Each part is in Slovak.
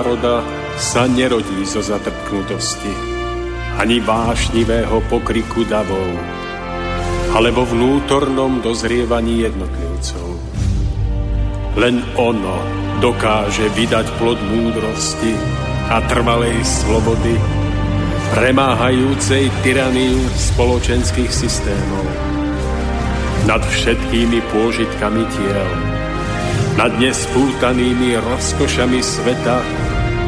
Národa sa nerodí zo zatrpknutosti, ani vášnivého pokriku davov, ale vo vnútornom dozrievaní jednotlivcov. Len ono dokáže vydať plod múdrosti a trvalej slobody, premáhajúcej tyraniu spoločenských systémov nad všetkými pôžitkami tiel, nad nespútanými rozkošami sveta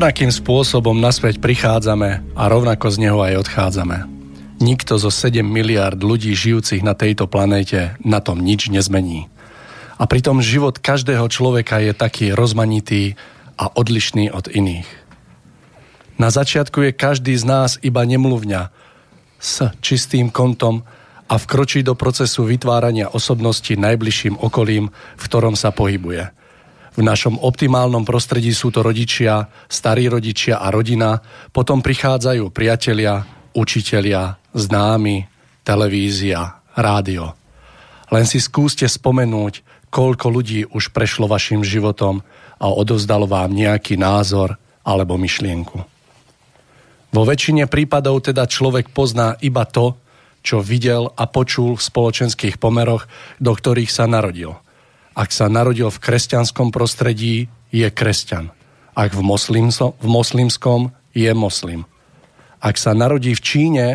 Rovnakým spôsobom naspäť prichádzame a rovnako z neho aj odchádzame. Nikto zo 7 miliard ľudí žijúcich na tejto planéte na tom nič nezmení. A pritom život každého človeka je taký rozmanitý a odlišný od iných. Na začiatku je každý z nás iba nemluvňa s čistým kontom a vkročí do procesu vytvárania osobnosti najbližším okolím, v ktorom sa pohybuje. V našom optimálnom prostredí sú to rodičia, starí rodičia a rodina, potom prichádzajú priatelia, učitelia, známy, televízia, rádio. Len si skúste spomenúť, koľko ľudí už prešlo vašim životom a odovzdalo vám nejaký názor alebo myšlienku. Vo väčšine prípadov teda človek pozná iba to, čo videl a počul v spoločenských pomeroch, do ktorých sa narodil. Ak sa narodil v kresťanskom prostredí, je kresťan. Ak v, moslimso, v moslimskom, je moslim. Ak sa narodí v Číne,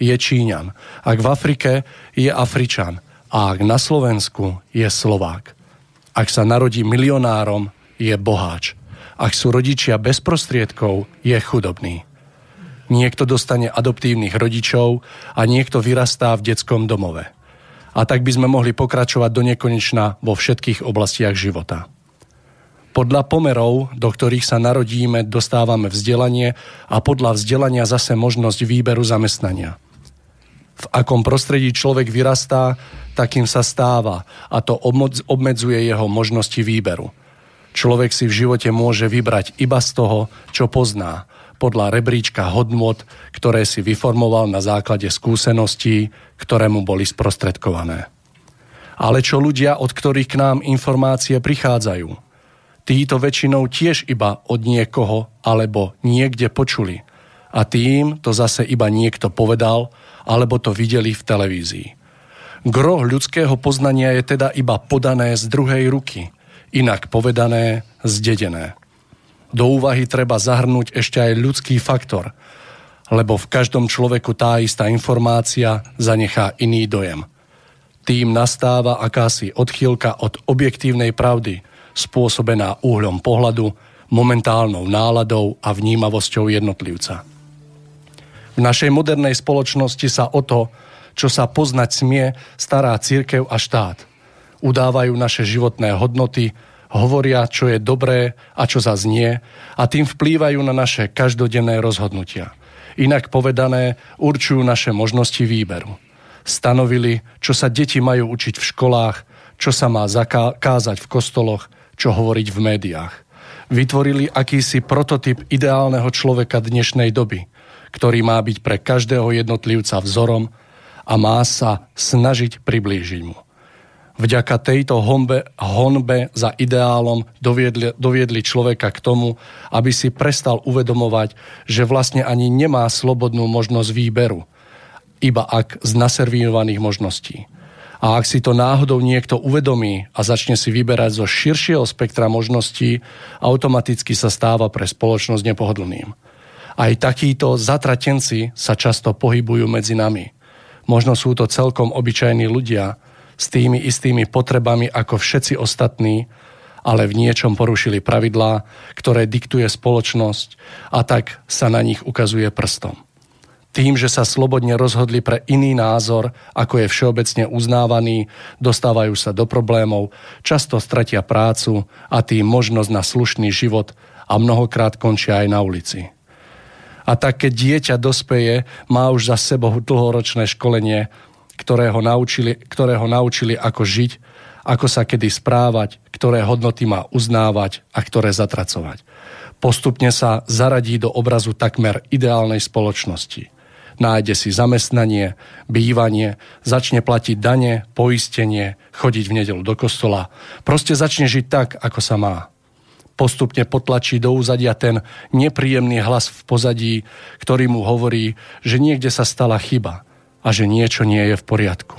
je Číňan. Ak v Afrike, je Afričan. A ak na Slovensku, je Slovák. Ak sa narodí milionárom, je boháč. Ak sú rodičia bez prostriedkov, je chudobný. Niekto dostane adoptívnych rodičov a niekto vyrastá v detskom domove. A tak by sme mohli pokračovať do nekonečna vo všetkých oblastiach života. Podľa pomerov, do ktorých sa narodíme, dostávame vzdelanie a podľa vzdelania zase možnosť výberu zamestnania v akom prostredí človek vyrastá, takým sa stáva a to obmedzuje jeho možnosti výberu. Človek si v živote môže vybrať iba z toho, čo pozná, podľa rebríčka hodnot, ktoré si vyformoval na základe skúseností, ktoré mu boli sprostredkované. Ale čo ľudia, od ktorých k nám informácie prichádzajú? Títo väčšinou tiež iba od niekoho alebo niekde počuli. A tým to zase iba niekto povedal alebo to videli v televízii. Gro ľudského poznania je teda iba podané z druhej ruky, inak povedané zdedené. Do úvahy treba zahrnúť ešte aj ľudský faktor, lebo v každom človeku tá istá informácia zanechá iný dojem. Tým nastáva akási odchýlka od objektívnej pravdy, spôsobená úhľom pohľadu, momentálnou náladou a vnímavosťou jednotlivca. V našej modernej spoločnosti sa o to, čo sa poznať smie, stará církev a štát. Udávajú naše životné hodnoty, hovoria, čo je dobré a čo za znie a tým vplývajú na naše každodenné rozhodnutia. Inak povedané, určujú naše možnosti výberu. Stanovili, čo sa deti majú učiť v školách, čo sa má zakázať v kostoloch, čo hovoriť v médiách. Vytvorili akýsi prototyp ideálneho človeka dnešnej doby – ktorý má byť pre každého jednotlivca vzorom a má sa snažiť priblížiť mu. Vďaka tejto honbe, honbe za ideálom doviedli, doviedli človeka k tomu, aby si prestal uvedomovať, že vlastne ani nemá slobodnú možnosť výberu, iba ak z naservírovaných možností. A ak si to náhodou niekto uvedomí a začne si vyberať zo širšieho spektra možností, automaticky sa stáva pre spoločnosť nepohodlným. Aj takíto zatratenci sa často pohybujú medzi nami. Možno sú to celkom obyčajní ľudia s tými istými potrebami ako všetci ostatní, ale v niečom porušili pravidlá, ktoré diktuje spoločnosť a tak sa na nich ukazuje prstom. Tým, že sa slobodne rozhodli pre iný názor, ako je všeobecne uznávaný, dostávajú sa do problémov, často stratia prácu a tým možnosť na slušný život a mnohokrát končia aj na ulici. A tak, keď dieťa dospeje, má už za sebou dlhoročné školenie, ktoré ho naučili, ktoré naučili ako žiť, ako sa kedy správať, ktoré hodnoty má uznávať a ktoré zatracovať. Postupne sa zaradí do obrazu takmer ideálnej spoločnosti – nájde si zamestnanie, bývanie, začne platiť dane, poistenie, chodiť v nedelu do kostola. Proste začne žiť tak, ako sa má. Postupne potlačí do úzadia ten nepríjemný hlas v pozadí, ktorý mu hovorí, že niekde sa stala chyba a že niečo nie je v poriadku.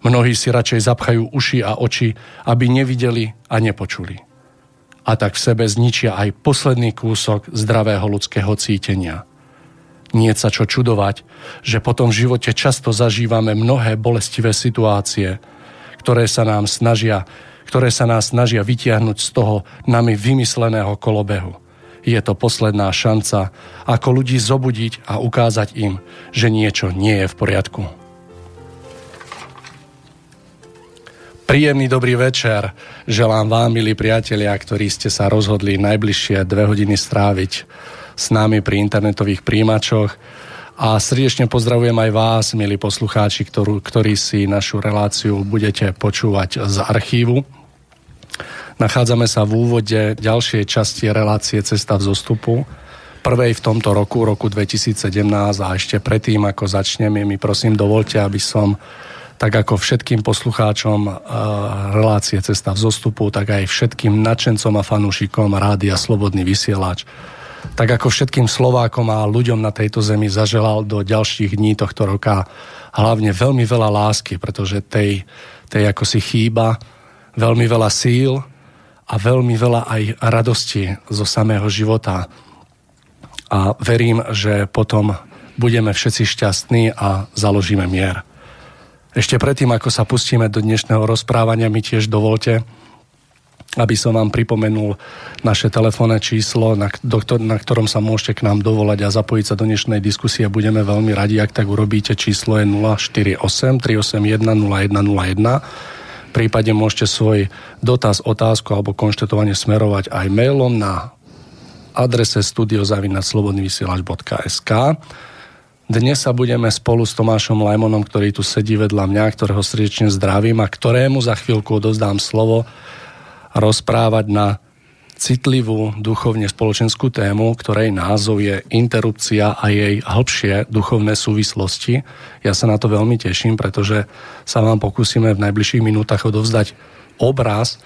Mnohí si radšej zapchajú uši a oči, aby nevideli a nepočuli. A tak v sebe zničia aj posledný kúsok zdravého ľudského cítenia – nie sa čo čudovať, že potom v živote často zažívame mnohé bolestivé situácie, ktoré sa nám snažia, ktoré sa nás snažia vytiahnuť z toho nami vymysleného kolobehu. Je to posledná šanca, ako ľudí zobudiť a ukázať im, že niečo nie je v poriadku. Príjemný dobrý večer želám vám, milí priatelia, ktorí ste sa rozhodli najbližšie dve hodiny stráviť s nami pri internetových príjimačoch. A srdečne pozdravujem aj vás, milí poslucháči, ktorú, ktorí si našu reláciu budete počúvať z archívu. Nachádzame sa v úvode ďalšej časti relácie Cesta v zostupu. Prvej v tomto roku, roku 2017 a ešte predtým, ako začneme, mi prosím dovolte, aby som tak ako všetkým poslucháčom relácie Cesta v zostupu, tak aj všetkým nadšencom a fanúšikom Rádia Slobodný vysielač tak ako všetkým Slovákom a ľuďom na tejto zemi zaželal do ďalších dní tohto roka hlavne veľmi veľa lásky, pretože tej, tej ako si chýba veľmi veľa síl a veľmi veľa aj radosti zo samého života. A verím, že potom budeme všetci šťastní a založíme mier. Ešte predtým, ako sa pustíme do dnešného rozprávania, mi tiež dovolte, aby som vám pripomenul naše telefónne číslo, na, do, na ktorom sa môžete k nám dovolať a zapojiť sa do dnešnej diskusie. Budeme veľmi radi, ak tak urobíte. Číslo je 048 381 0101. Prípade môžete svoj dotaz, otázku alebo konštatovanie smerovať aj mailom na adrese studiozavinaslobodnyvysielač.sk dnes sa budeme spolu s Tomášom Lajmonom, ktorý tu sedí vedľa mňa, ktorého srdečne zdravím a ktorému za chvíľku odozdám slovo, rozprávať na citlivú duchovne spoločenskú tému, ktorej názov je Interrupcia a jej hĺbšie duchovné súvislosti. Ja sa na to veľmi teším, pretože sa vám pokúsime v najbližších minútach odovzdať obraz,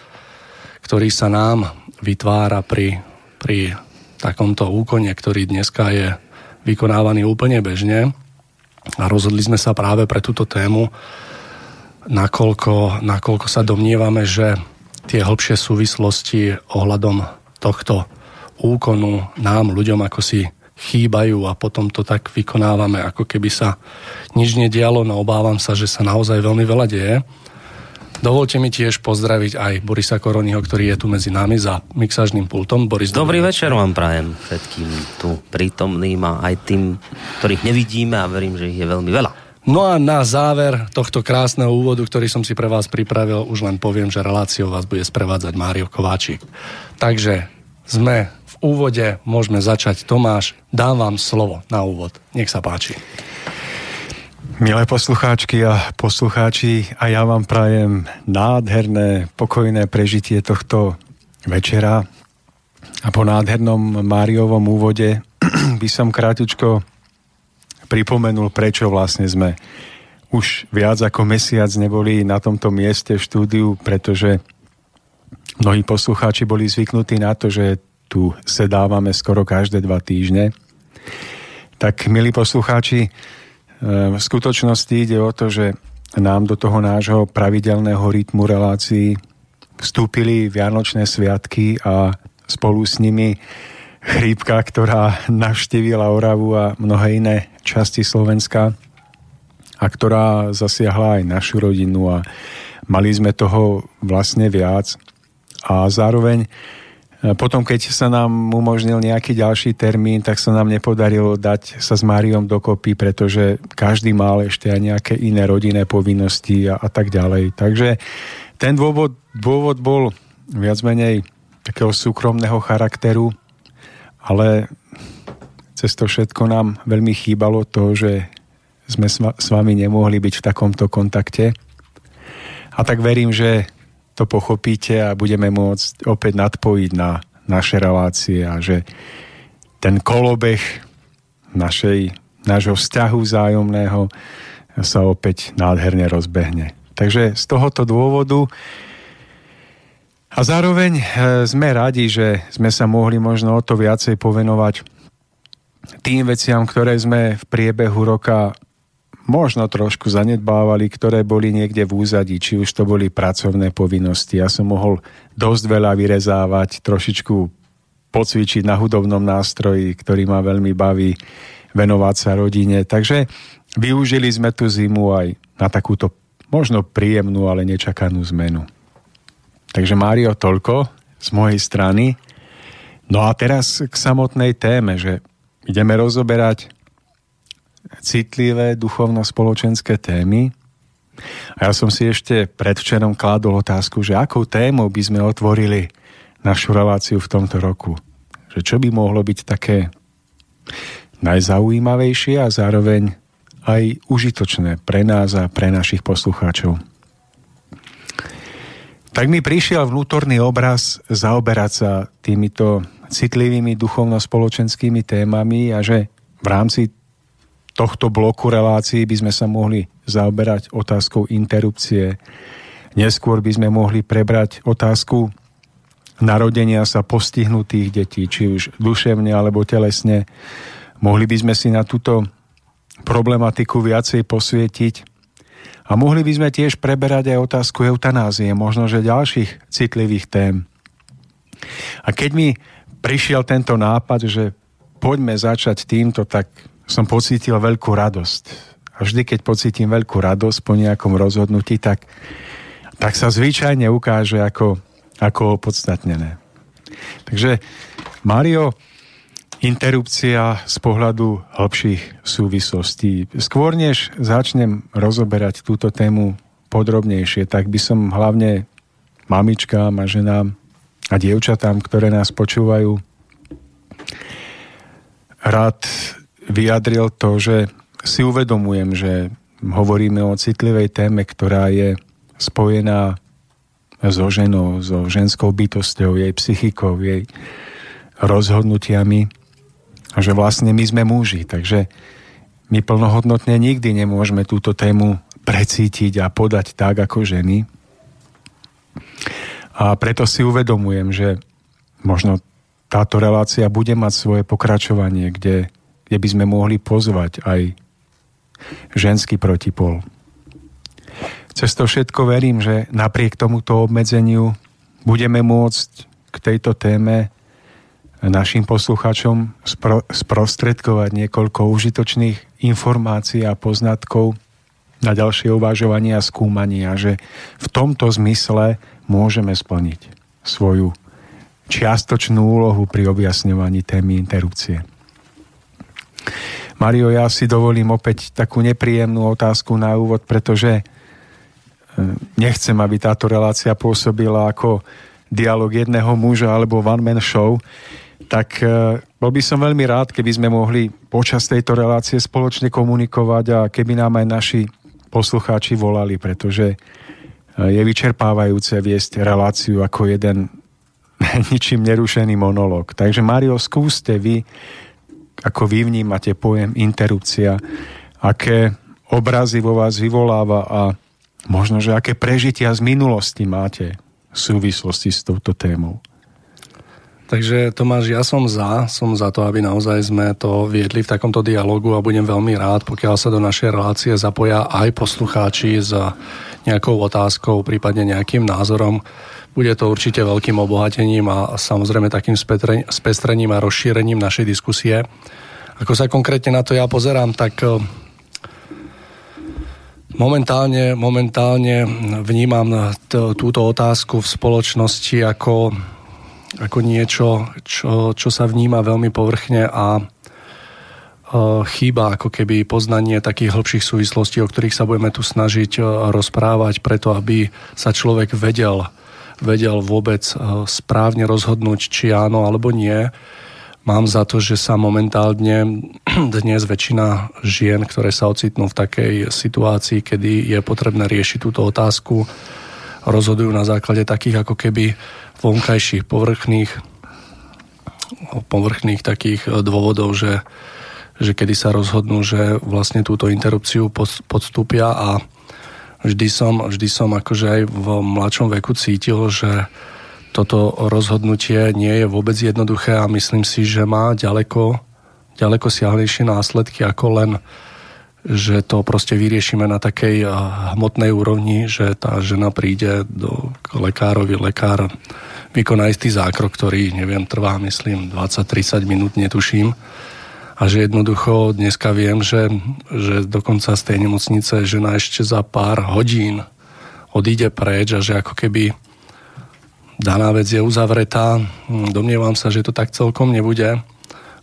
ktorý sa nám vytvára pri, pri takomto úkone, ktorý dneska je vykonávaný úplne bežne. A rozhodli sme sa práve pre túto tému, nakoľko, nakoľko sa domnievame, že tie hlbšie súvislosti ohľadom tohto úkonu nám, ľuďom, ako si chýbajú a potom to tak vykonávame, ako keby sa nič nedialo, no obávam sa, že sa naozaj veľmi veľa deje. Dovolte mi tiež pozdraviť aj Borisa Koronyho, ktorý je tu medzi nami za mixážnym pultom. Boris, dobrý, dobrý večer vám prajem všetkým tu prítomným a aj tým, ktorých nevidíme a verím, že ich je veľmi veľa. No a na záver tohto krásneho úvodu, ktorý som si pre vás pripravil, už len poviem, že reláciou vás bude sprevádzať Mário Kováčik. Takže sme v úvode, môžeme začať. Tomáš, dám vám slovo na úvod. Nech sa páči. Milé poslucháčky a poslucháči, a ja vám prajem nádherné, pokojné prežitie tohto večera. A po nádhernom Máriovom úvode by som krátučko pripomenul, prečo vlastne sme už viac ako mesiac neboli na tomto mieste v štúdiu, pretože mnohí poslucháči boli zvyknutí na to, že tu sedávame skoro každé dva týždne. Tak, milí poslucháči, e, v skutočnosti ide o to, že nám do toho nášho pravidelného rytmu relácií vstúpili Vianočné sviatky a spolu s nimi chrípka, ktorá navštívila Oravu a mnohé iné časti Slovenska a ktorá zasiahla aj našu rodinu a mali sme toho vlastne viac. A zároveň potom, keď sa nám umožnil nejaký ďalší termín, tak sa nám nepodarilo dať sa s Máriom dokopy, pretože každý mal ešte aj nejaké iné rodinné povinnosti a, a tak ďalej. Takže ten dôvod, dôvod bol viac menej takého súkromného charakteru, ale cez to všetko nám veľmi chýbalo to, že sme s vami nemohli byť v takomto kontakte. A tak verím, že to pochopíte a budeme môcť opäť nadpojiť na naše relácie a že ten kolobeh našej, nášho vzťahu vzájomného sa opäť nádherne rozbehne. Takže z tohoto dôvodu a zároveň e, sme radi, že sme sa mohli možno o to viacej povenovať tým veciam, ktoré sme v priebehu roka možno trošku zanedbávali, ktoré boli niekde v úzadí, či už to boli pracovné povinnosti. Ja som mohol dosť veľa vyrezávať, trošičku pocvičiť na hudobnom nástroji, ktorý ma veľmi baví, venovať sa rodine. Takže využili sme tú zimu aj na takúto možno príjemnú, ale nečakanú zmenu. Takže Mário, toľko z mojej strany. No a teraz k samotnej téme, že ideme rozoberať citlivé duchovno-spoločenské témy. A ja som si ešte predvčerom kládol otázku, že akou témou by sme otvorili našu reláciu v tomto roku. Že čo by mohlo byť také najzaujímavejšie a zároveň aj užitočné pre nás a pre našich poslucháčov. Tak mi prišiel vnútorný obraz zaoberať sa týmito citlivými duchovno-spoločenskými témami a že v rámci tohto bloku relácií by sme sa mohli zaoberať otázkou interrupcie. Neskôr by sme mohli prebrať otázku narodenia sa postihnutých detí, či už duševne alebo telesne. Mohli by sme si na túto problematiku viacej posvietiť. A mohli by sme tiež preberať aj otázku eutanázie, možno že ďalších citlivých tém. A keď mi prišiel tento nápad, že poďme začať týmto, tak som pocítil veľkú radosť. A vždy, keď pocítim veľkú radosť po nejakom rozhodnutí, tak, tak sa zvyčajne ukáže ako, ako opodstatnené. Takže Mario, interrupcia z pohľadu hĺbších súvislostí. Skôr než začnem rozoberať túto tému podrobnejšie, tak by som hlavne mamičkám a ženám a dievčatám, ktoré nás počúvajú, rád vyjadril to, že si uvedomujem, že hovoríme o citlivej téme, ktorá je spojená so ženou, so ženskou bytosťou, jej psychikou, jej rozhodnutiami a že vlastne my sme muži, takže my plnohodnotne nikdy nemôžeme túto tému precítiť a podať tak ako ženy. A preto si uvedomujem, že možno táto relácia bude mať svoje pokračovanie, kde kde by sme mohli pozvať aj ženský protipol. Cez to všetko verím, že napriek tomuto obmedzeniu budeme môcť k tejto téme našim poslucháčom spro- sprostredkovať niekoľko užitočných informácií a poznatkov na ďalšie uvažovanie a skúmanie a že v tomto zmysle môžeme splniť svoju čiastočnú úlohu pri objasňovaní témy interrupcie. Mario, ja si dovolím opäť takú nepríjemnú otázku na úvod, pretože e, nechcem, aby táto relácia pôsobila ako dialog jedného muža alebo one-man show, tak e, bol by som veľmi rád, keby sme mohli počas tejto relácie spoločne komunikovať a keby nám aj naši poslucháči volali, pretože e, je vyčerpávajúce viesť reláciu ako jeden ničím nerušený monolog. Takže Mario, skúste vy ako vy vnímate pojem interrupcia, aké obrazy vo vás vyvoláva a možno, že aké prežitia z minulosti máte v súvislosti s touto témou. Takže Tomáš, ja som za, som za to, aby naozaj sme to viedli v takomto dialogu a budem veľmi rád, pokiaľ sa do našej relácie zapoja aj poslucháči s nejakou otázkou, prípadne nejakým názorom. Bude to určite veľkým obohatením a samozrejme takým spestrením a rozšírením našej diskusie. Ako sa konkrétne na to ja pozerám, tak eh, Momentálne, momentálne vnímam túto otázku v spoločnosti ako, ako niečo, čo, čo sa vníma veľmi povrchne a chýba ako keby poznanie takých hĺbších súvislostí, o ktorých sa budeme tu snažiť rozprávať, preto aby sa človek vedel, vedel vôbec správne rozhodnúť, či áno alebo nie. Mám za to, že sa momentálne dnes väčšina žien, ktoré sa ocitnú v takej situácii, kedy je potrebné riešiť túto otázku, rozhodujú na základe takých ako keby vonkajších, povrchných, povrchných takých dôvodov, že, že kedy sa rozhodnú, že vlastne túto interrupciu podstúpia a vždy som, vždy som akože aj v mladšom veku cítil, že toto rozhodnutie nie je vôbec jednoduché a myslím si, že má ďaleko, ďaleko siahlejšie následky ako len že to proste vyriešime na takej hmotnej úrovni, že tá žena príde do lekárovi, lekár vykoná istý zákrok, ktorý, neviem, trvá, myslím, 20-30 minút, netuším. A že jednoducho dneska viem, že, že dokonca z tej nemocnice žena ešte za pár hodín odíde preč a že ako keby daná vec je uzavretá. Domnievam sa, že to tak celkom nebude.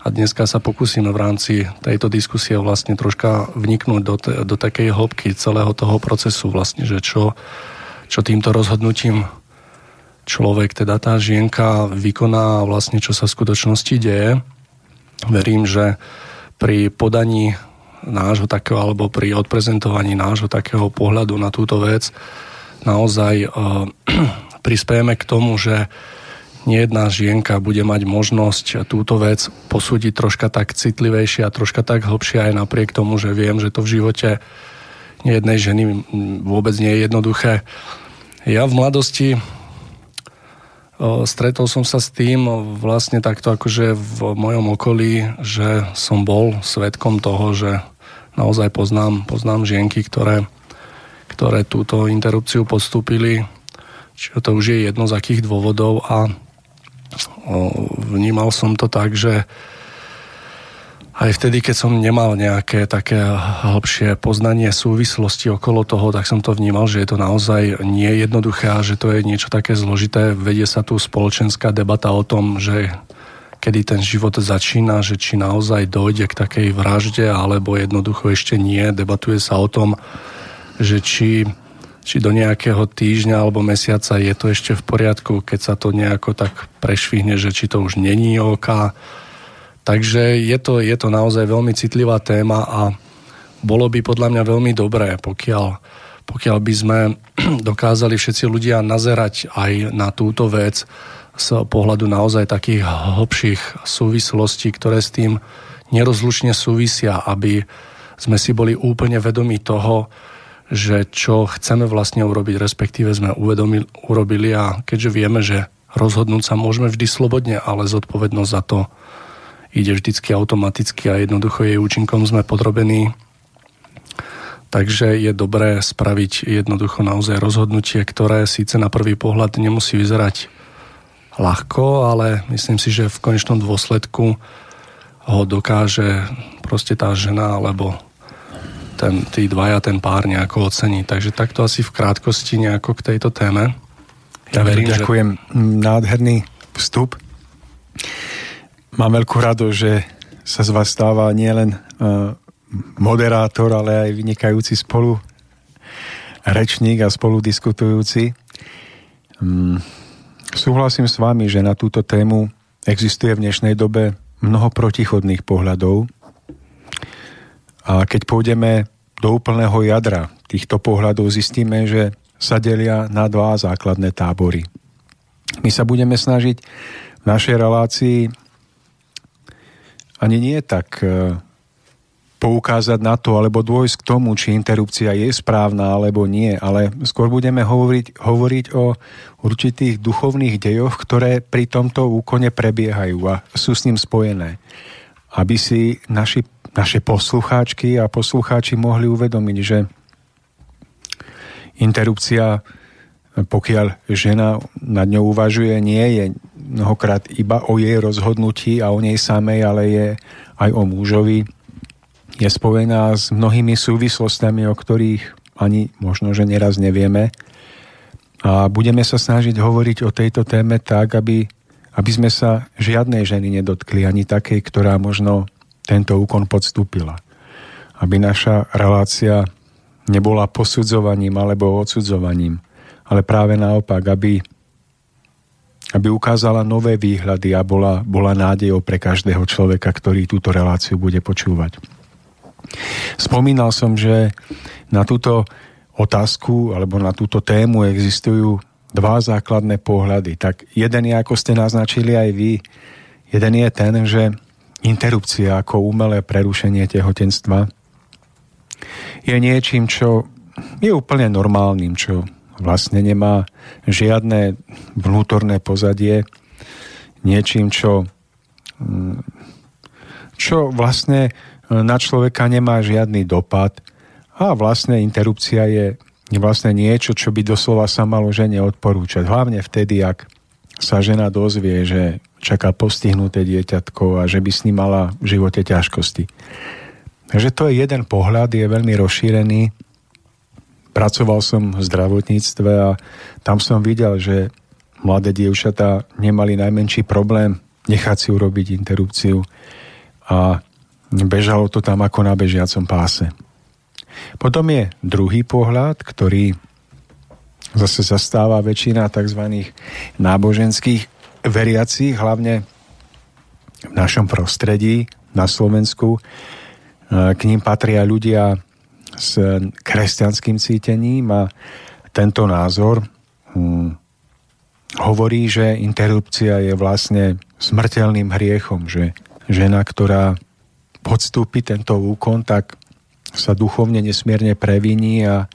A dneska sa pokúsime v rámci tejto diskusie vlastne troška vniknúť do, te, do takej hĺbky celého toho procesu vlastne, že čo, čo týmto rozhodnutím človek, teda tá žienka vykoná vlastne, čo sa v skutočnosti deje. Verím, že pri podaní nášho takého, alebo pri odprezentovaní nášho takého pohľadu na túto vec naozaj uh, prispiejeme k tomu, že nejedná žienka bude mať možnosť túto vec posúdiť troška tak citlivejšie a troška tak hlbšie aj napriek tomu, že viem, že to v živote nejednej ženy vôbec nie je jednoduché. Ja v mladosti stretol som sa s tým vlastne takto akože v mojom okolí, že som bol svetkom toho, že naozaj poznám, poznám žienky, ktoré, ktoré túto interrupciu podstúpili Čiže to už je jedno z akých dôvodov a vnímal som to tak, že aj vtedy, keď som nemal nejaké také hĺbšie poznanie súvislosti okolo toho, tak som to vnímal, že je to naozaj nie jednoduché a že to je niečo také zložité. Vedie sa tu spoločenská debata o tom, že kedy ten život začína, že či naozaj dojde k takej vražde, alebo jednoducho ešte nie. Debatuje sa o tom, že či či do nejakého týždňa alebo mesiaca je to ešte v poriadku, keď sa to nejako tak prešvihne, že či to už není OK. Takže je to, je to naozaj veľmi citlivá téma a bolo by podľa mňa veľmi dobré, pokiaľ, pokiaľ by sme dokázali všetci ľudia nazerať aj na túto vec z pohľadu naozaj takých hlbších súvislostí, ktoré s tým nerozlučne súvisia, aby sme si boli úplne vedomi toho, že čo chceme vlastne urobiť, respektíve sme uvedomili, urobili a keďže vieme, že rozhodnúť sa môžeme vždy slobodne, ale zodpovednosť za to ide vždycky automaticky a jednoducho jej účinkom sme podrobení. Takže je dobré spraviť jednoducho naozaj rozhodnutie, ktoré síce na prvý pohľad nemusí vyzerať ľahko, ale myslím si, že v konečnom dôsledku ho dokáže proste tá žena alebo ten, tí dvaja ten pár nejako ocení. Takže takto asi v krátkosti nejako k tejto téme. Ja verím, Ďakujem. Že... Nádherný vstup. Mám veľkú rado, že sa z vás stáva nielen uh, moderátor, ale aj vynikajúci spolu rečník a spolu diskutujúci. Um, súhlasím s vami, že na túto tému existuje v dnešnej dobe mnoho protichodných pohľadov, a keď pôjdeme do úplného jadra týchto pohľadov, zistíme, že sa delia na dva základné tábory. My sa budeme snažiť v našej relácii ani nie tak e, poukázať na to, alebo dôjsť k tomu, či interrupcia je správna alebo nie, ale skôr budeme hovoriť, hovoriť o určitých duchovných dejoch, ktoré pri tomto úkone prebiehajú a sú s ním spojené. Aby si naši naše poslucháčky a poslucháči mohli uvedomiť, že interrupcia, pokiaľ žena nad ňou uvažuje, nie je mnohokrát iba o jej rozhodnutí a o nej samej, ale je aj o mužovi. Je spojená s mnohými súvislostami, o ktorých ani možno, že neraz nevieme. A budeme sa snažiť hovoriť o tejto téme tak, aby, aby sme sa žiadnej ženy nedotkli, ani takej, ktorá možno tento úkon podstúpila. Aby naša relácia nebola posudzovaním alebo odsudzovaním, ale práve naopak, aby, aby ukázala nové výhľady a bola, bola nádejou pre každého človeka, ktorý túto reláciu bude počúvať. Spomínal som, že na túto otázku alebo na túto tému existujú dva základné pohľady. Tak jeden je, ako ste naznačili aj vy, jeden je ten, že interrupcia ako umelé prerušenie tehotenstva je niečím, čo je úplne normálnym, čo vlastne nemá žiadne vnútorné pozadie, niečím, čo, mm, čo vlastne na človeka nemá žiadny dopad a vlastne interrupcia je vlastne niečo, čo by doslova sa malo žene odporúčať. Hlavne vtedy, ak sa žena dozvie, že čaká postihnuté dieťatko a že by s ním mala v živote ťažkosti. Takže to je jeden pohľad, je veľmi rozšírený. Pracoval som v zdravotníctve a tam som videl, že mladé dievčatá nemali najmenší problém nechať si urobiť interrupciu a bežalo to tam ako na bežiacom páse. Potom je druhý pohľad, ktorý zase zastáva väčšina tzv. náboženských veriacich, hlavne v našom prostredí na Slovensku. E, k ním patria ľudia s kresťanským cítením a tento názor hm, hovorí, že interrupcia je vlastne smrteľným hriechom, že žena, ktorá podstúpi tento úkon, tak sa duchovne nesmierne previní a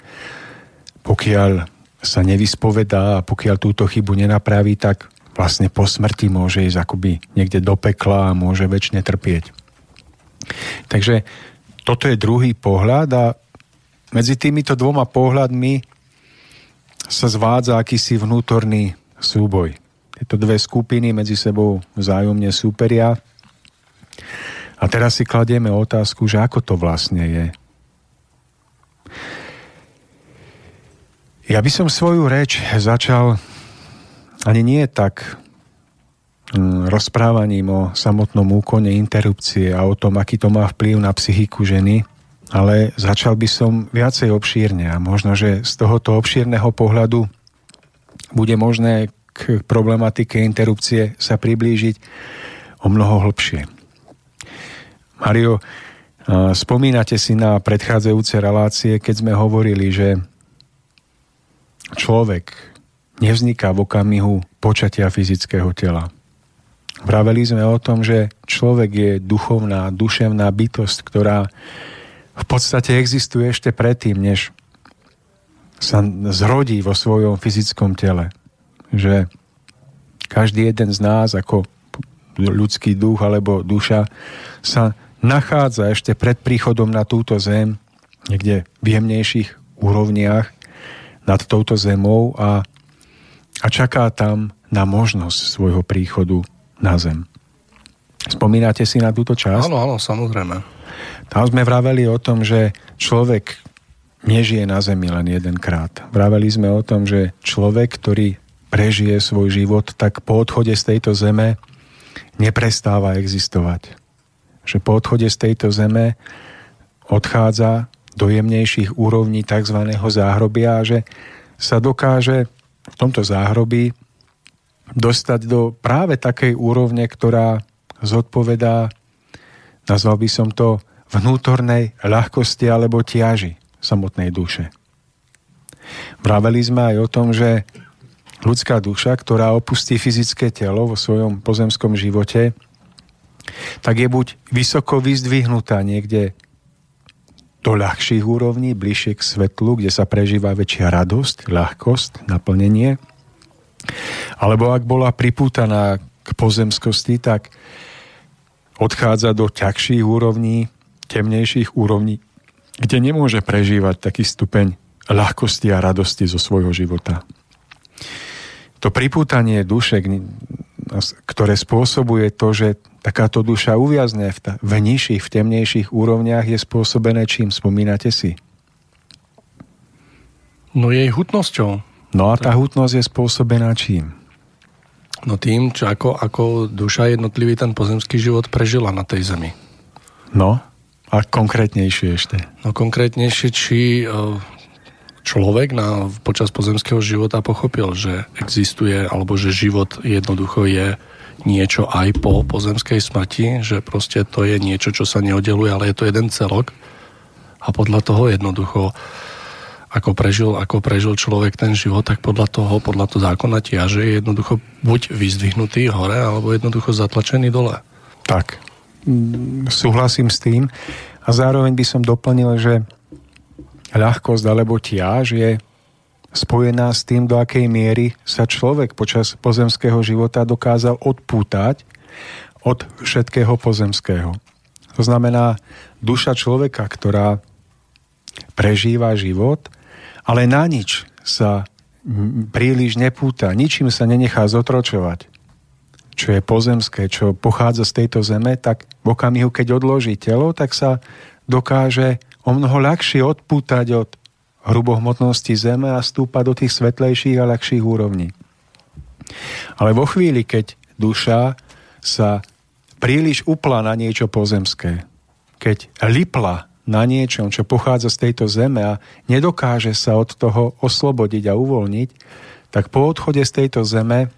pokiaľ sa nevyspovedá a pokiaľ túto chybu nenapraví, tak vlastne po smrti môže ísť akoby niekde do pekla a môže väčšine trpieť. Takže toto je druhý pohľad a medzi týmito dvoma pohľadmi sa zvádza akýsi vnútorný súboj. Tieto dve skupiny medzi sebou vzájomne súperia. A teraz si kladieme otázku, že ako to vlastne je. Ja by som svoju reč začal ani nie tak mm, rozprávaním o samotnom úkone interrupcie a o tom, aký to má vplyv na psychiku ženy, ale začal by som viacej obšírne a možno, že z tohoto obšírneho pohľadu bude možné k problematike interrupcie sa priblížiť o mnoho hlbšie. Mario, spomínate si na predchádzajúce relácie, keď sme hovorili, že človek nevzniká v okamihu počatia fyzického tela. Vraveli sme o tom, že človek je duchovná, duševná bytosť, ktorá v podstate existuje ešte predtým, než sa zrodí vo svojom fyzickom tele. Že každý jeden z nás ako ľudský duch alebo duša sa nachádza ešte pred príchodom na túto zem niekde v jemnejších úrovniach nad touto zemou a, a čaká tam na možnosť svojho príchodu na zem. Spomínate si na túto časť? Áno, áno, samozrejme. Tam sme vraveli o tom, že človek nežije na zemi len jedenkrát. Vraveli sme o tom, že človek, ktorý prežije svoj život, tak po odchode z tejto zeme neprestáva existovať. Že po odchode z tejto zeme odchádza do jemnejších úrovní tzv. záhrobia a že sa dokáže v tomto záhrobí dostať do práve takej úrovne, ktorá zodpovedá, nazval by som to, vnútornej ľahkosti alebo tiaži samotnej duše. Vraveli sme aj o tom, že ľudská duša, ktorá opustí fyzické telo vo svojom pozemskom živote, tak je buď vysoko vyzdvihnutá niekde do ľahších úrovní, bližšie k svetlu, kde sa prežíva väčšia radosť, ľahkosť, naplnenie. Alebo ak bola pripútaná k pozemskosti, tak odchádza do ťažších úrovní, temnejších úrovní, kde nemôže prežívať taký stupeň ľahkosti a radosti zo svojho života. To pripútanie duše, ktoré spôsobuje to, že takáto duša uviazne v, ta, v nižších, v temnejších úrovniach je spôsobené čím? Spomínate si? No jej hutnosťou. No a tá hutnosť je spôsobená čím? No tým, čo ako, ako duša jednotlivý ten pozemský život prežila na tej zemi. No, a konkrétnejšie ešte. No konkrétnejšie, či e, človek na, počas pozemského života pochopil, že existuje, alebo že život jednoducho je niečo aj po pozemskej smrti, že proste to je niečo, čo sa neoddeluje, ale je to jeden celok. A podľa toho jednoducho ako prežil, ako prežil človek ten život, tak podľa toho, podľa toho zákona tia, že je jednoducho buď vyzdvihnutý hore, alebo jednoducho zatlačený dole. Tak, súhlasím s tým. A zároveň by som doplnil, že ľahkosť alebo tiaž je spojená s tým, do akej miery sa človek počas pozemského života dokázal odpútať od všetkého pozemského. To znamená, duša človeka, ktorá prežíva život, ale na nič sa príliš nepúta, ničím sa nenechá zotročovať, čo je pozemské, čo pochádza z tejto zeme, tak v okamihu, keď odloží telo, tak sa dokáže o mnoho ľahšie odpútať od hrubohmotnosti zeme a stúpa do tých svetlejších a ľahších úrovní. Ale vo chvíli, keď duša sa príliš upla na niečo pozemské, keď lipla na niečom, čo pochádza z tejto zeme a nedokáže sa od toho oslobodiť a uvoľniť, tak po odchode z tejto zeme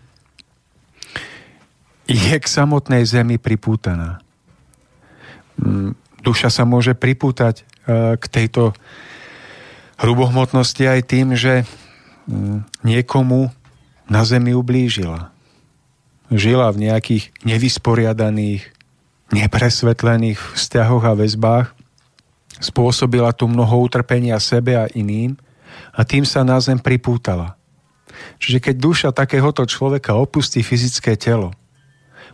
je k samotnej zemi pripútaná. Mm, duša sa môže pripútať e, k tejto hrubohmotnosti aj tým, že mm, niekomu na zemi ublížila. Žila v nejakých nevysporiadaných, nepresvetlených vzťahoch a väzbách, spôsobila tu mnoho utrpenia sebe a iným a tým sa na zem pripútala. Čiže keď duša takéhoto človeka opustí fyzické telo,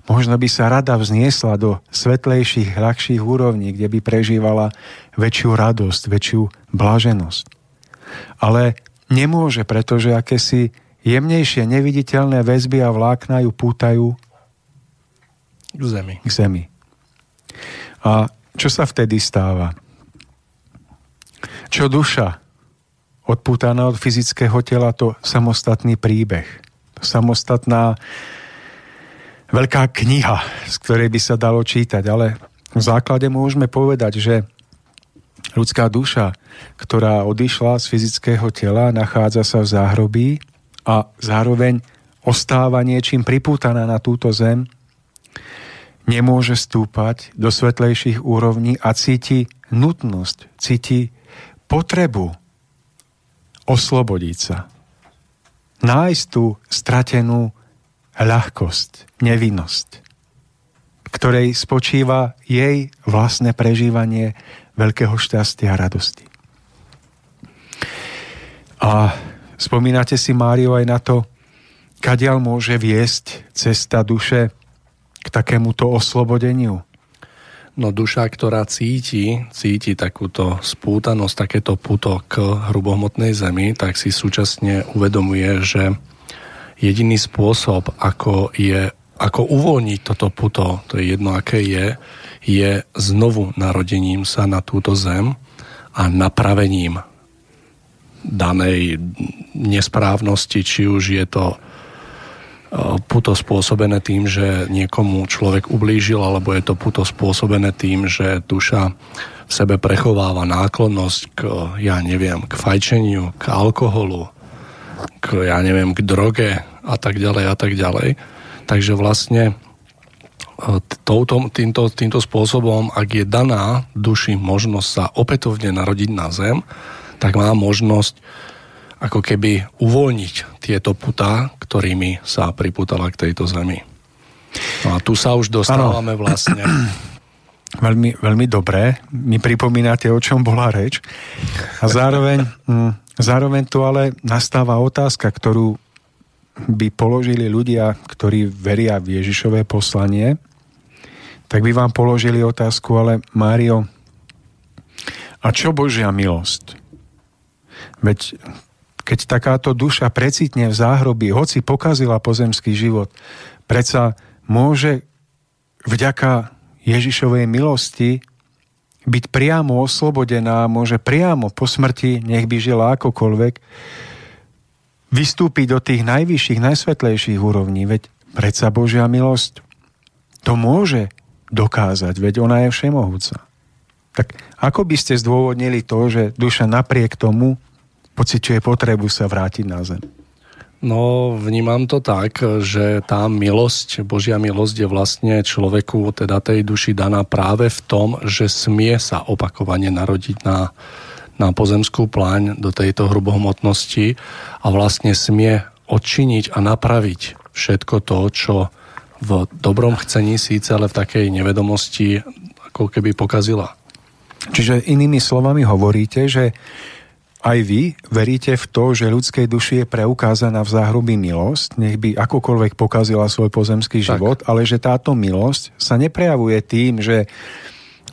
možno by sa rada vzniesla do svetlejších, ľahších úrovní, kde by prežívala väčšiu radosť, väčšiu blaženosť. Ale nemôže, pretože akési jemnejšie, neviditeľné väzby a vlákna ju pútajú k zemi. K zemi. A čo sa vtedy stáva? Čo duša odpútaná od fyzického tela, to samostatný príbeh. Samostatná veľká kniha, z ktorej by sa dalo čítať, ale v základe môžeme povedať, že ľudská duša, ktorá odišla z fyzického tela, nachádza sa v záhrobí a zároveň ostáva niečím pripútaná na túto zem, nemôže stúpať do svetlejších úrovní a cíti nutnosť, cíti potrebu oslobodiť sa. Nájsť tú stratenú ľahkosť, nevinnosť, ktorej spočíva jej vlastné prežívanie veľkého šťastia a radosti. A spomínate si, Mário, aj na to, kadiaľ môže viesť cesta duše k takémuto oslobodeniu? No duša, ktorá cíti, cíti takúto spútanosť, takéto puto k hrubohmotnej zemi, tak si súčasne uvedomuje, že jediný spôsob, ako je ako uvoľniť toto puto, to je jedno, aké je, je znovu narodením sa na túto zem a napravením danej nesprávnosti, či už je to puto spôsobené tým, že niekomu človek ublížil, alebo je to puto spôsobené tým, že duša v sebe prechováva náklonnosť k, ja neviem, k fajčeniu, k alkoholu, k, ja neviem, k droge a tak ďalej a tak ďalej. Takže vlastne e, touto, týmto, týmto spôsobom, ak je daná duši možnosť sa opätovne narodiť na zem, tak má možnosť ako keby uvoľniť tieto putá, ktorými sa priputala k tejto zemi. No a tu sa už dostávame ano. vlastne. Veľmi, veľmi dobré. Mi pripomínate, o čom bola reč. A zároveň, mm, zároveň tu ale nastáva otázka, ktorú by položili ľudia, ktorí veria v Ježišové poslanie, tak by vám položili otázku, ale Mário, a čo Božia milosť? Veď keď takáto duša precitne v záhrobí, hoci pokazila pozemský život, predsa môže vďaka Ježišovej milosti byť priamo oslobodená, môže priamo po smrti, nech by žila akokoľvek, vystúpiť do tých najvyšších, najsvetlejších úrovní. Veď predsa Božia milosť to môže dokázať, veď ona je všemohúca. Tak ako by ste zdôvodnili to, že duša napriek tomu pociťuje potrebu sa vrátiť na zem? No, vnímam to tak, že tá milosť, Božia milosť je vlastne človeku, teda tej duši daná práve v tom, že smie sa opakovane narodiť na, na pozemskú pláň do tejto hrubohmotnosti a vlastne smie odčiniť a napraviť všetko to, čo v dobrom chcení síce, ale v takej nevedomosti ako keby pokazila. Čiže inými slovami hovoríte, že aj vy veríte v to, že ľudskej duši je preukázaná v záhrubí milosť, nech by akokoľvek pokazila svoj pozemský tak. život, ale že táto milosť sa neprejavuje tým, že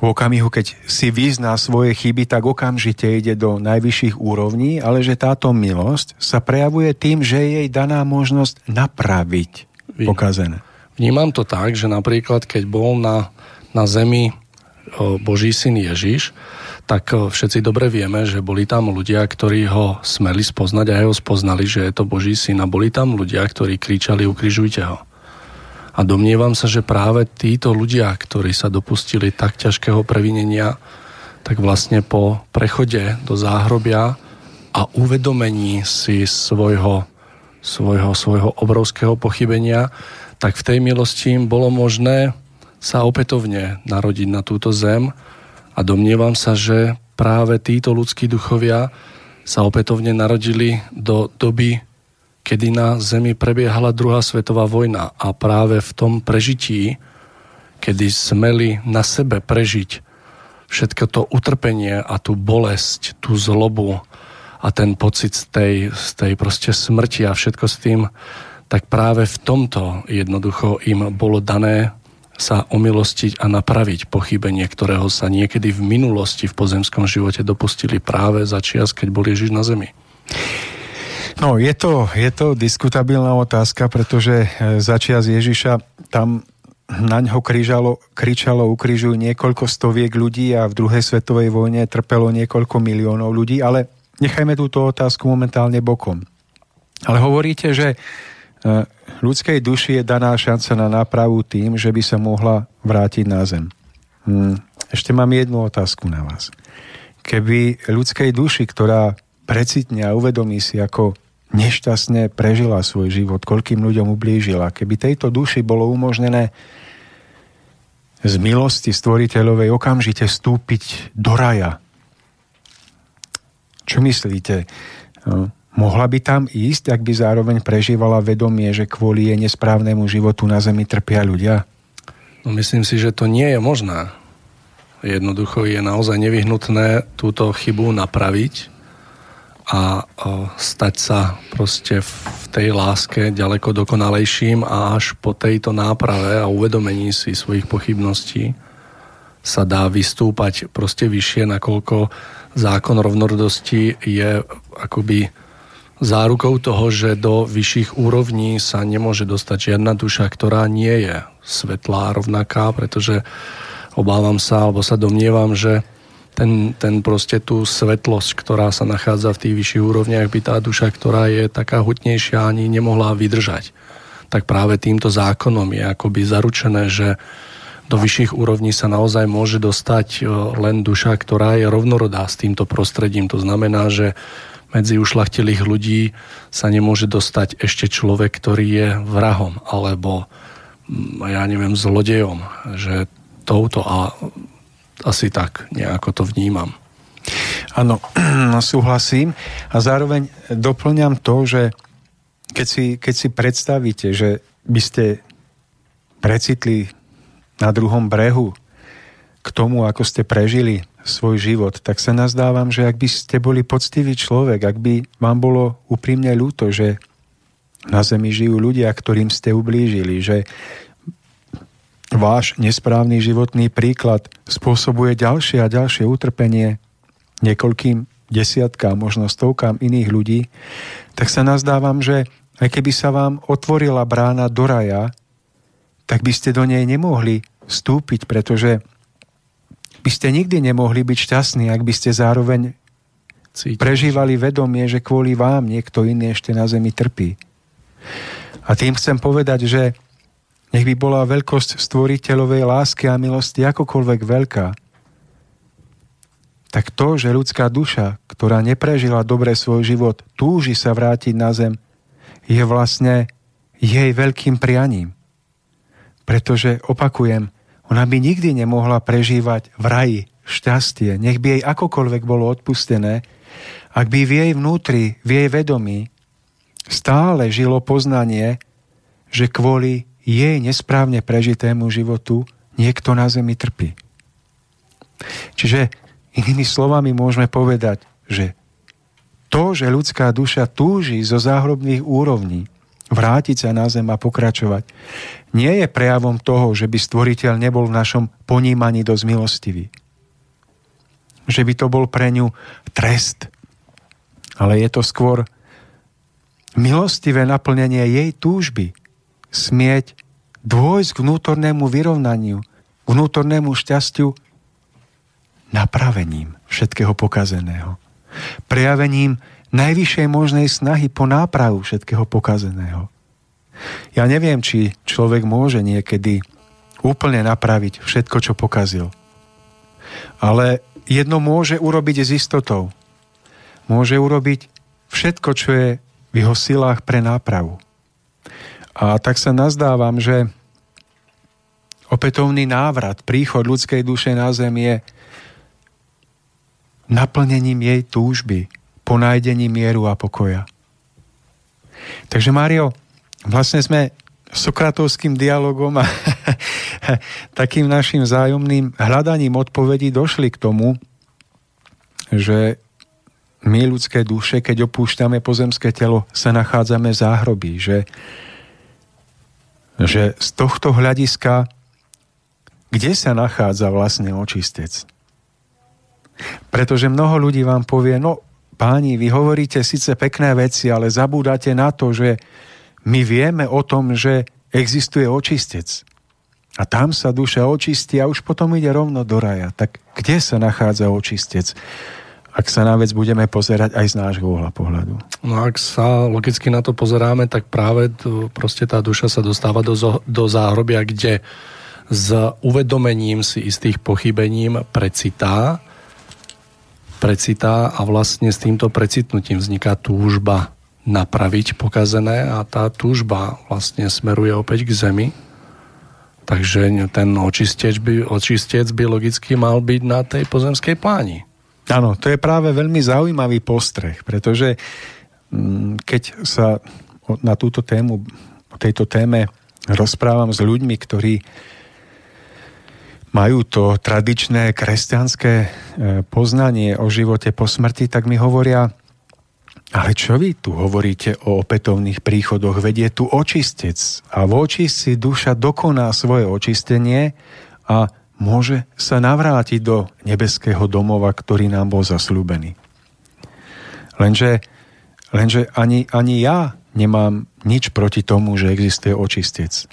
v okamihu, keď si vyzná svoje chyby, tak okamžite ide do najvyšších úrovní, ale že táto milosť sa prejavuje tým, že je jej daná možnosť napraviť pokazené. Vnímam to tak, že napríklad, keď bol na, na zemi Boží syn Ježiš, tak všetci dobre vieme, že boli tam ľudia, ktorí ho smeli spoznať a aj ho spoznali, že je to Boží syn a boli tam ľudia, ktorí kričali ukrižujte ho. A domnievam sa, že práve títo ľudia, ktorí sa dopustili tak ťažkého previnenia, tak vlastne po prechode do záhrobia a uvedomení si svojho, svojho, svojho obrovského pochybenia, tak v tej milosti im bolo možné sa opätovne narodiť na túto zem. A domnievam sa, že práve títo ľudskí duchovia sa opätovne narodili do doby, kedy na Zemi prebiehala druhá svetová vojna a práve v tom prežití, kedy smeli na sebe prežiť všetko to utrpenie a tú bolesť, tú zlobu a ten pocit z tej, z tej proste smrti a všetko s tým, tak práve v tomto jednoducho im bolo dané sa omilostiť a napraviť pochybenie, ktorého sa niekedy v minulosti v pozemskom živote dopustili práve za čias, keď bol Ježiš na zemi? No, je to, je to diskutabilná otázka, pretože e, za čias Ježiša tam na ňo križalo, kričalo, ukrižujú niekoľko stoviek ľudí a v druhej svetovej vojne trpelo niekoľko miliónov ľudí, ale nechajme túto otázku momentálne bokom. Ale hovoríte, že E, ľudskej duši je daná šanca na nápravu tým, že by sa mohla vrátiť na zem. Hm, ešte mám jednu otázku na vás. Keby ľudskej duši, ktorá precitne a uvedomí si, ako nešťastne prežila svoj život, koľkým ľuďom ublížila, keby tejto duši bolo umožnené z milosti stvoriteľovej okamžite vstúpiť do raja. Čo myslíte? No, Mohla by tam ísť, ak by zároveň prežívala vedomie, že kvôli jej nesprávnemu životu na Zemi trpia ľudia? No myslím si, že to nie je možné. Jednoducho je naozaj nevyhnutné túto chybu napraviť a stať sa proste v tej láske ďaleko dokonalejším a až po tejto náprave a uvedomení si svojich pochybností sa dá vystúpať proste vyššie, nakoľko zákon rovnorodosti je akoby zárukou toho, že do vyšších úrovní sa nemôže dostať žiadna duša, ktorá nie je svetlá rovnaká, pretože obávam sa, alebo sa domnievam, že ten, ten proste tú svetlosť, ktorá sa nachádza v tých vyšších úrovniach, by tá duša, ktorá je taká hutnejšia, ani nemohla vydržať. Tak práve týmto zákonom je akoby zaručené, že do vyšších úrovní sa naozaj môže dostať len duša, ktorá je rovnorodá s týmto prostredím. To znamená, že medzi ušlachtilých ľudí sa nemôže dostať ešte človek, ktorý je vrahom alebo mm, ja neviem, zlodejom. Že touto a asi tak nejako to vnímam. Áno, súhlasím. A zároveň doplňam to, že keď si, keď si predstavíte, že by ste precitli na druhom brehu k tomu, ako ste prežili svoj život, tak sa nazdávam, že ak by ste boli poctivý človek, ak by vám bolo úprimne ľúto, že na zemi žijú ľudia, ktorým ste ublížili, že váš nesprávny životný príklad spôsobuje ďalšie a ďalšie utrpenie niekoľkým desiatkám, možno stovkám iných ľudí, tak sa nazdávam, že aj keby sa vám otvorila brána do raja, tak by ste do nej nemohli vstúpiť, pretože by ste nikdy nemohli byť šťastní, ak by ste zároveň Cítiť. prežívali vedomie, že kvôli vám niekto iný ešte na zemi trpí. A tým chcem povedať, že nech by bola veľkosť stvoriteľovej lásky a milosti akokoľvek veľká, tak to, že ľudská duša, ktorá neprežila dobre svoj život, túži sa vrátiť na zem, je vlastne jej veľkým prianím. Pretože, opakujem, ona by nikdy nemohla prežívať v raji šťastie, nech by jej akokoľvek bolo odpustené, ak by v jej vnútri, v jej vedomí stále žilo poznanie, že kvôli jej nesprávne prežitému životu niekto na zemi trpí. Čiže inými slovami môžeme povedať, že to, že ľudská duša túži zo záhrobných úrovní vrátiť sa na zem a pokračovať, nie je prejavom toho, že by stvoriteľ nebol v našom ponímaní dosť milostivý. Že by to bol pre ňu trest. Ale je to skôr milostivé naplnenie jej túžby smieť dôjsť k vnútornému vyrovnaniu, vnútornému šťastiu napravením všetkého pokazeného. Prejavením najvyššej možnej snahy po nápravu všetkého pokazeného. Ja neviem, či človek môže niekedy úplne napraviť všetko, čo pokazil. Ale jedno môže urobiť s istotou. Môže urobiť všetko, čo je v jeho silách pre nápravu. A tak sa nazdávam, že opätovný návrat, príchod ľudskej duše na zem je naplnením jej túžby, po nájdení mieru a pokoja. Takže Mário, vlastne sme sokratovským dialogom a takým našim vzájomným hľadaním odpovedí došli k tomu, že my ľudské duše, keď opúšťame pozemské telo, sa nachádzame v záhrobí, že, že z tohto hľadiska, kde sa nachádza vlastne očistec? Pretože mnoho ľudí vám povie, no páni, vy hovoríte síce pekné veci, ale zabúdate na to, že my vieme o tom, že existuje očistec. A tam sa duša očistí a už potom ide rovno do raja. Tak kde sa nachádza očistec? Ak sa na vec budeme pozerať aj z nášho uhla pohľadu. No ak sa logicky na to pozeráme, tak práve to, proste tá duša sa dostáva do, do záhrobia, kde s uvedomením si istých pochybením precitá precitá a vlastne s týmto precitnutím vzniká túžba napraviť pokazené a tá túžba vlastne smeruje opäť k zemi. Takže ten očistec by, očistec by logicky mal byť na tej pozemskej pláni. Áno, to je práve veľmi zaujímavý postreh, pretože mm, keď sa na túto tému, o tejto téme rozprávam s ľuďmi, ktorí majú to tradičné kresťanské e, poznanie o živote po smrti, tak mi hovoria, ale čo vy tu hovoríte o opätovných príchodoch? Vedie tu očistec a v očistci duša dokoná svoje očistenie a môže sa navrátiť do nebeského domova, ktorý nám bol zaslúbený. Lenže, lenže ani, ani ja nemám nič proti tomu, že existuje očistec.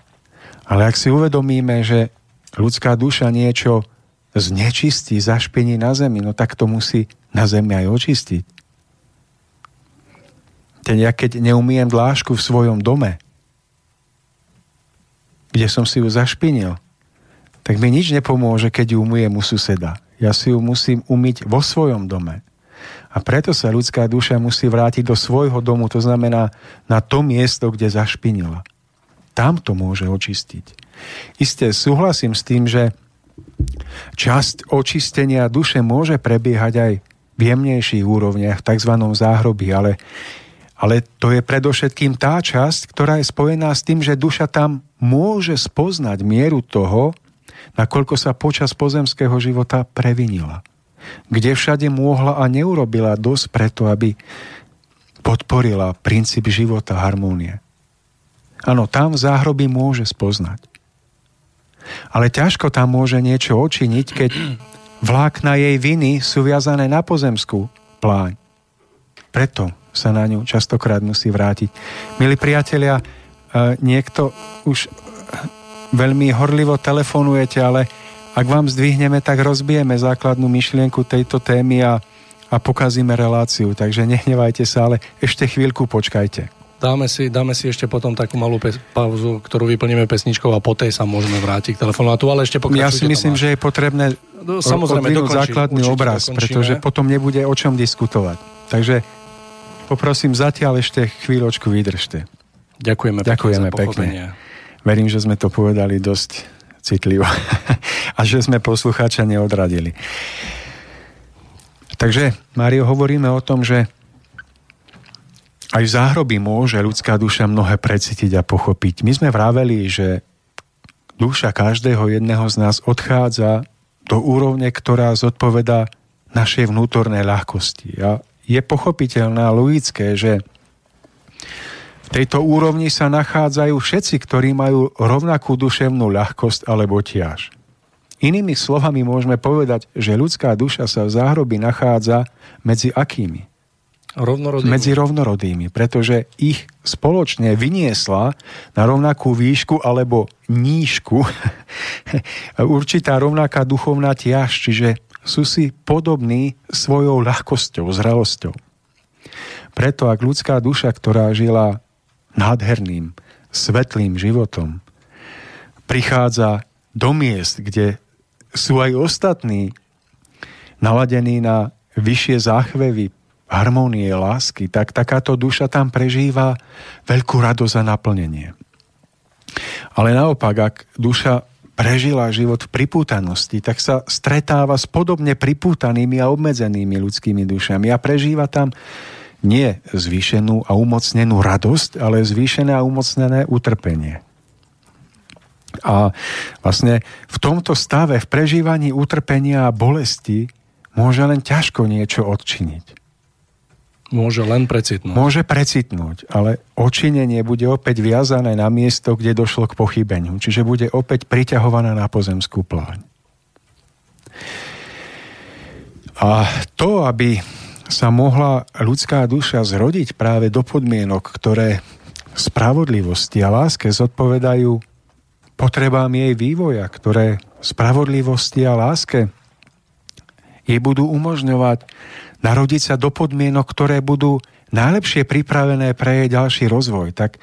Ale ak si uvedomíme, že ľudská duša niečo znečistí, zašpiní na zemi, no tak to musí na zemi aj očistiť. Ten ja keď neumiem dlášku v svojom dome, kde som si ju zašpinil, tak mi nič nepomôže, keď ju umyjem u suseda. Ja si ju musím umyť vo svojom dome. A preto sa ľudská duša musí vrátiť do svojho domu, to znamená na to miesto, kde zašpinila. Tam to môže očistiť. Isté súhlasím s tým, že časť očistenia duše môže prebiehať aj v jemnejších úrovniach, v tzv. záhrobi, ale, ale to je predovšetkým tá časť, ktorá je spojená s tým, že duša tam môže spoznať mieru toho, nakoľko sa počas pozemského života previnila. Kde všade mohla a neurobila dosť preto, aby podporila princíp života harmónie. Áno, tam v záhrobi môže spoznať. Ale ťažko tam môže niečo očiniť, keď vlákna jej viny sú viazané na pozemskú pláň. Preto sa na ňu častokrát musí vrátiť. Milí priatelia, e, niekto už veľmi horlivo telefonujete, ale ak vám zdvihneme, tak rozbijeme základnú myšlienku tejto témy a, a pokazíme reláciu. Takže nehnevajte sa, ale ešte chvíľku počkajte. Dáme si, dáme si ešte potom takú malú pe- pauzu, ktorú vyplníme pesničkou a po tej sa môžeme vrátiť k telefonátu, ale ešte Ja si myslím, že je potrebné no, samozrejme dokončí, základný obraz, dokončíme. pretože potom nebude o čom diskutovať. Takže poprosím zatiaľ ešte chvíľočku vydržte. Ďakujeme, Ďakujeme pekne. Verím, že sme to povedali dosť citlivo a že sme poslucháča neodradili. Takže, Mário, hovoríme o tom, že aj v záhroby môže ľudská duša mnohé precítiť a pochopiť. My sme vraveli, že duša každého jedného z nás odchádza do úrovne, ktorá zodpoveda našej vnútornej ľahkosti. A je pochopiteľné a logické, že v tejto úrovni sa nachádzajú všetci, ktorí majú rovnakú duševnú ľahkosť alebo tiaž. Inými slovami môžeme povedať, že ľudská duša sa v záhrobi nachádza medzi akými? Rovnorodými. Medzi rovnorodými, pretože ich spoločne vyniesla na rovnakú výšku alebo nížku určitá rovnaká duchovná tiaž, čiže sú si podobní svojou ľahkosťou, zrelosťou. Preto ak ľudská duša, ktorá žila nádherným, svetlým životom, prichádza do miest, kde sú aj ostatní naladení na vyššie záchvevy, harmónie, lásky, tak takáto duša tam prežíva veľkú radosť a naplnenie. Ale naopak, ak duša prežila život v pripútanosti, tak sa stretáva s podobne pripútanými a obmedzenými ľudskými dušami a prežíva tam nie zvýšenú a umocnenú radosť, ale zvýšené a umocnené utrpenie. A vlastne v tomto stave, v prežívaní utrpenia a bolesti, môže len ťažko niečo odčiniť. Môže len precitnúť. Môže precitnúť, ale očinenie bude opäť viazané na miesto, kde došlo k pochybeniu. Čiže bude opäť priťahovaná na pozemskú pláň. A to, aby sa mohla ľudská duša zrodiť práve do podmienok, ktoré spravodlivosti a láske zodpovedajú potrebám jej vývoja, ktoré spravodlivosti a láske jej budú umožňovať narodiť sa do podmienok, ktoré budú najlepšie pripravené pre jej ďalší rozvoj, tak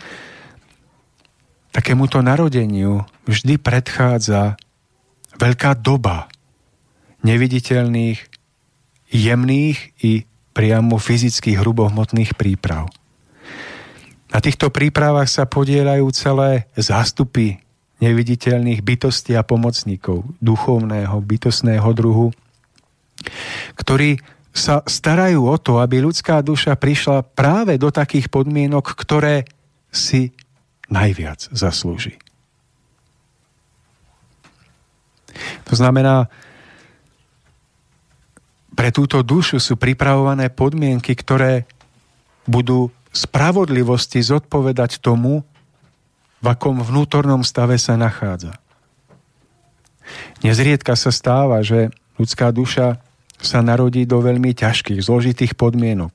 takémuto narodeniu vždy predchádza veľká doba neviditeľných, jemných i priamo fyzických hrubohmotných príprav. Na týchto prípravách sa podielajú celé zástupy neviditeľných bytostí a pomocníkov duchovného, bytostného druhu, ktorí sa starajú o to, aby ľudská duša prišla práve do takých podmienok, ktoré si najviac zaslúži. To znamená, pre túto dušu sú pripravované podmienky, ktoré budú spravodlivosti zodpovedať tomu, v akom vnútornom stave sa nachádza. Nezriedka sa stáva, že ľudská duša sa narodí do veľmi ťažkých, zložitých podmienok.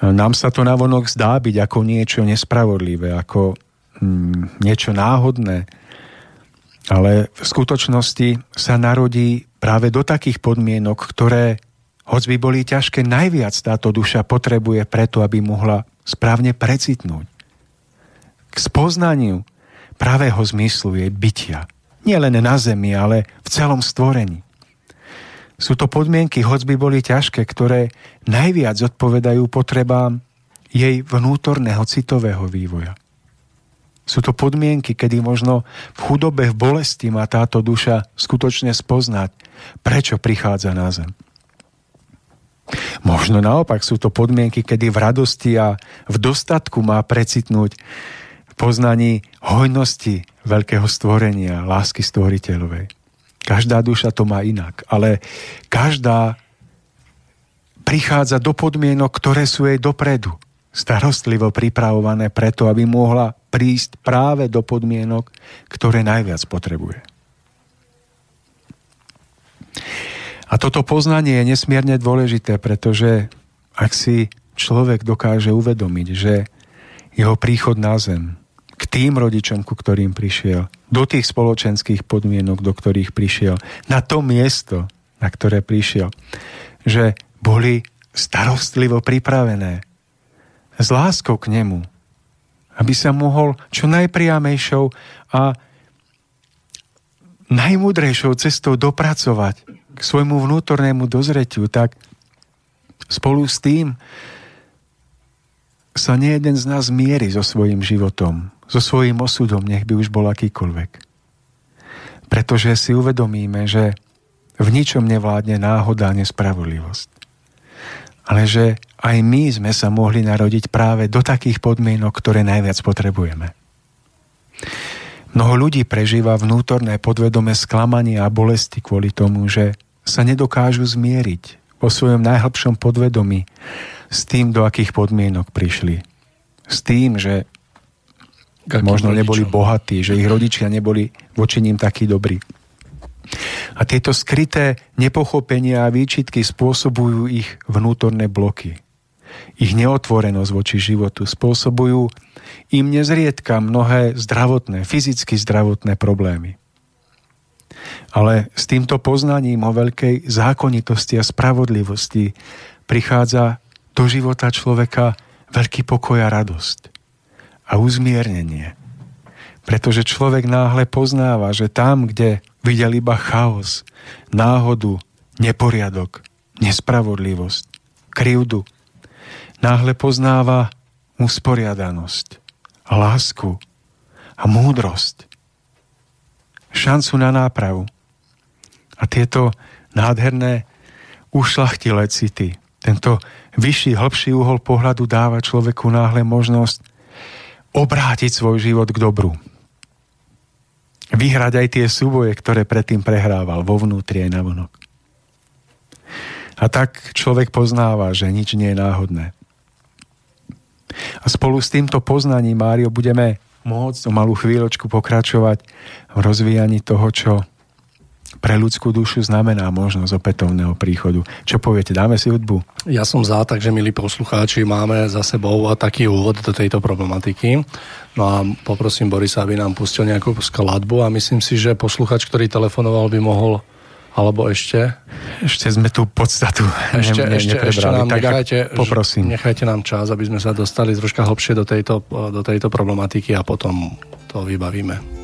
Nám sa to navonok zdá byť ako niečo nespravodlivé, ako mm, niečo náhodné, ale v skutočnosti sa narodí práve do takých podmienok, ktoré, hoď by boli ťažké, najviac táto duša potrebuje preto, aby mohla správne precitnúť k spoznaniu pravého zmyslu jej bytia. Nie len na zemi, ale v celom stvorení. Sú to podmienky, hoď by boli ťažké, ktoré najviac odpovedajú potrebám jej vnútorného citového vývoja. Sú to podmienky, kedy možno v chudobe, v bolesti má táto duša skutočne spoznať, prečo prichádza na zem. Možno naopak sú to podmienky, kedy v radosti a v dostatku má precitnúť poznaní hojnosti veľkého stvorenia, lásky stvoriteľovej. Každá duša to má inak, ale každá prichádza do podmienok, ktoré sú jej dopredu. Starostlivo pripravované preto, aby mohla prísť práve do podmienok, ktoré najviac potrebuje. A toto poznanie je nesmierne dôležité, pretože ak si človek dokáže uvedomiť, že jeho príchod na zem k tým rodičom, ku ktorým prišiel, do tých spoločenských podmienok, do ktorých prišiel, na to miesto, na ktoré prišiel, že boli starostlivo pripravené s láskou k nemu, aby sa mohol čo najpriamejšou a najmudrejšou cestou dopracovať k svojmu vnútornému dozretiu, tak spolu s tým sa nie jeden z nás mierí so svojím životom, so svojím osudom, nech by už bol akýkoľvek. Pretože si uvedomíme, že v ničom nevládne náhoda a nespravodlivosť. Ale že aj my sme sa mohli narodiť práve do takých podmienok, ktoré najviac potrebujeme. Mnoho ľudí prežíva vnútorné podvedomé sklamanie a bolesti kvôli tomu, že sa nedokážu zmieriť vo svojom najhlbšom podvedomí s tým, do akých podmienok prišli. S tým, že možno rodičom? neboli bohatí, že ich rodičia neboli voči ním takí dobrí. A tieto skryté nepochopenia a výčitky spôsobujú ich vnútorné bloky. Ich neotvorenosť voči životu spôsobujú im nezriedka mnohé zdravotné, fyzicky zdravotné problémy. Ale s týmto poznaním o veľkej zákonitosti a spravodlivosti prichádza do života človeka veľký pokoj a radosť a uzmiernenie. Pretože človek náhle poznáva, že tam, kde videl iba chaos, náhodu, neporiadok, nespravodlivosť, krivdu, náhle poznáva usporiadanosť, lásku a múdrosť, šancu na nápravu. A tieto nádherné ušlachtilé city, tento vyšší, hlbší uhol pohľadu dáva človeku náhle možnosť obrátiť svoj život k dobru. Vyhrať aj tie súboje, ktoré predtým prehrával vo vnútri aj na vonok. A tak človek poznáva, že nič nie je náhodné. A spolu s týmto poznaním, Mário, budeme môcť o malú chvíľočku pokračovať v rozvíjaní toho, čo pre ľudskú dušu znamená možnosť opätovného príchodu. Čo poviete, dáme si hudbu? Ja som za, takže milí poslucháči, máme za sebou taký úvod do tejto problematiky. No a poprosím Borisa, aby nám pustil nejakú skladbu a myslím si, že posluchač, ktorý telefonoval, by mohol alebo ešte? Ešte sme tú podstatu ešte, ne, ne, ešte, ešte nám tak nechajte, poprosím. nechajte nám čas, aby sme sa dostali troška hlbšie do tejto, do tejto problematiky a potom to vybavíme.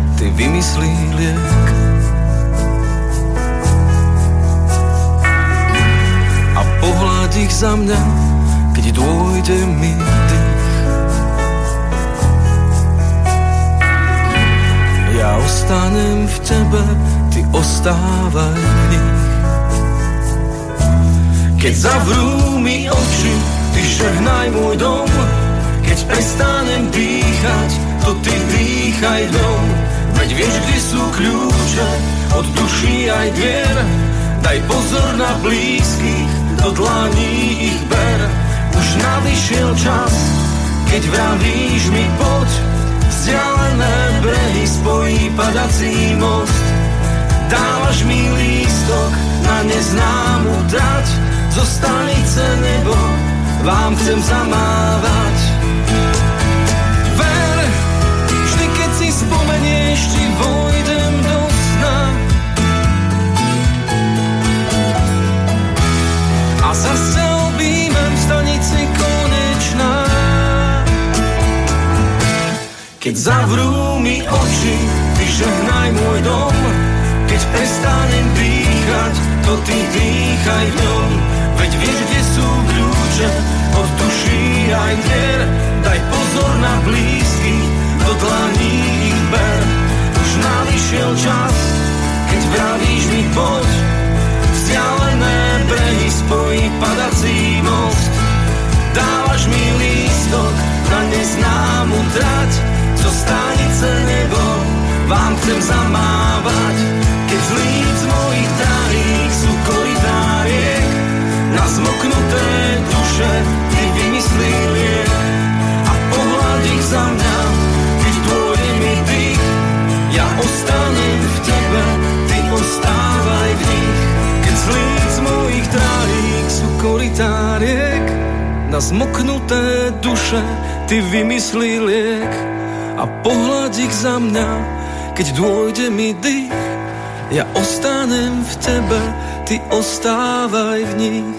ty vymyslí liek. A pohľad ich za mňa, keď dôjde mi dých. Ja ostanem v tebe, ty ostávaj v nich. Keď zavrú mi oči, ty žehnaj môj dom, keď prestanem dýchať, to ty dýchaj dom. Veď vieš, kde sú kľúče od duší aj dvier. Daj pozor na blízkych, do dlaní ich ber. Už nadišiel čas, keď vravíš mi poď, Vzdialené brehy spojí padací most Dávaš mi lístok na neznámu trať Zo stanice nebo vám chcem zamávať Keď zavrú mi oči, vyžehnaj môj dom. Keď prestanem dýchať, to ty dýchaj v ňom. Veď vieš, kde sú kľúče od duší aj dier. Daj pozor na blízky, do dlaní ich ber nadišiel čas, keď vravíš mi poď. Vzdialené brehy spojí padací most. Dávaš mi lístok na neznámu trať. Zo stanice nebo vám chcem zamávať. Keď z líc mojich drahých sú koridáriek Na zmoknuté duše ty vymyslí liek. A pohľad ich za mňa, zmoknuté duše ty vymyslí liek a pohľad ich za mňa, keď dôjde mi dých. Ja ostanem v tebe, ty ostávaj v nich.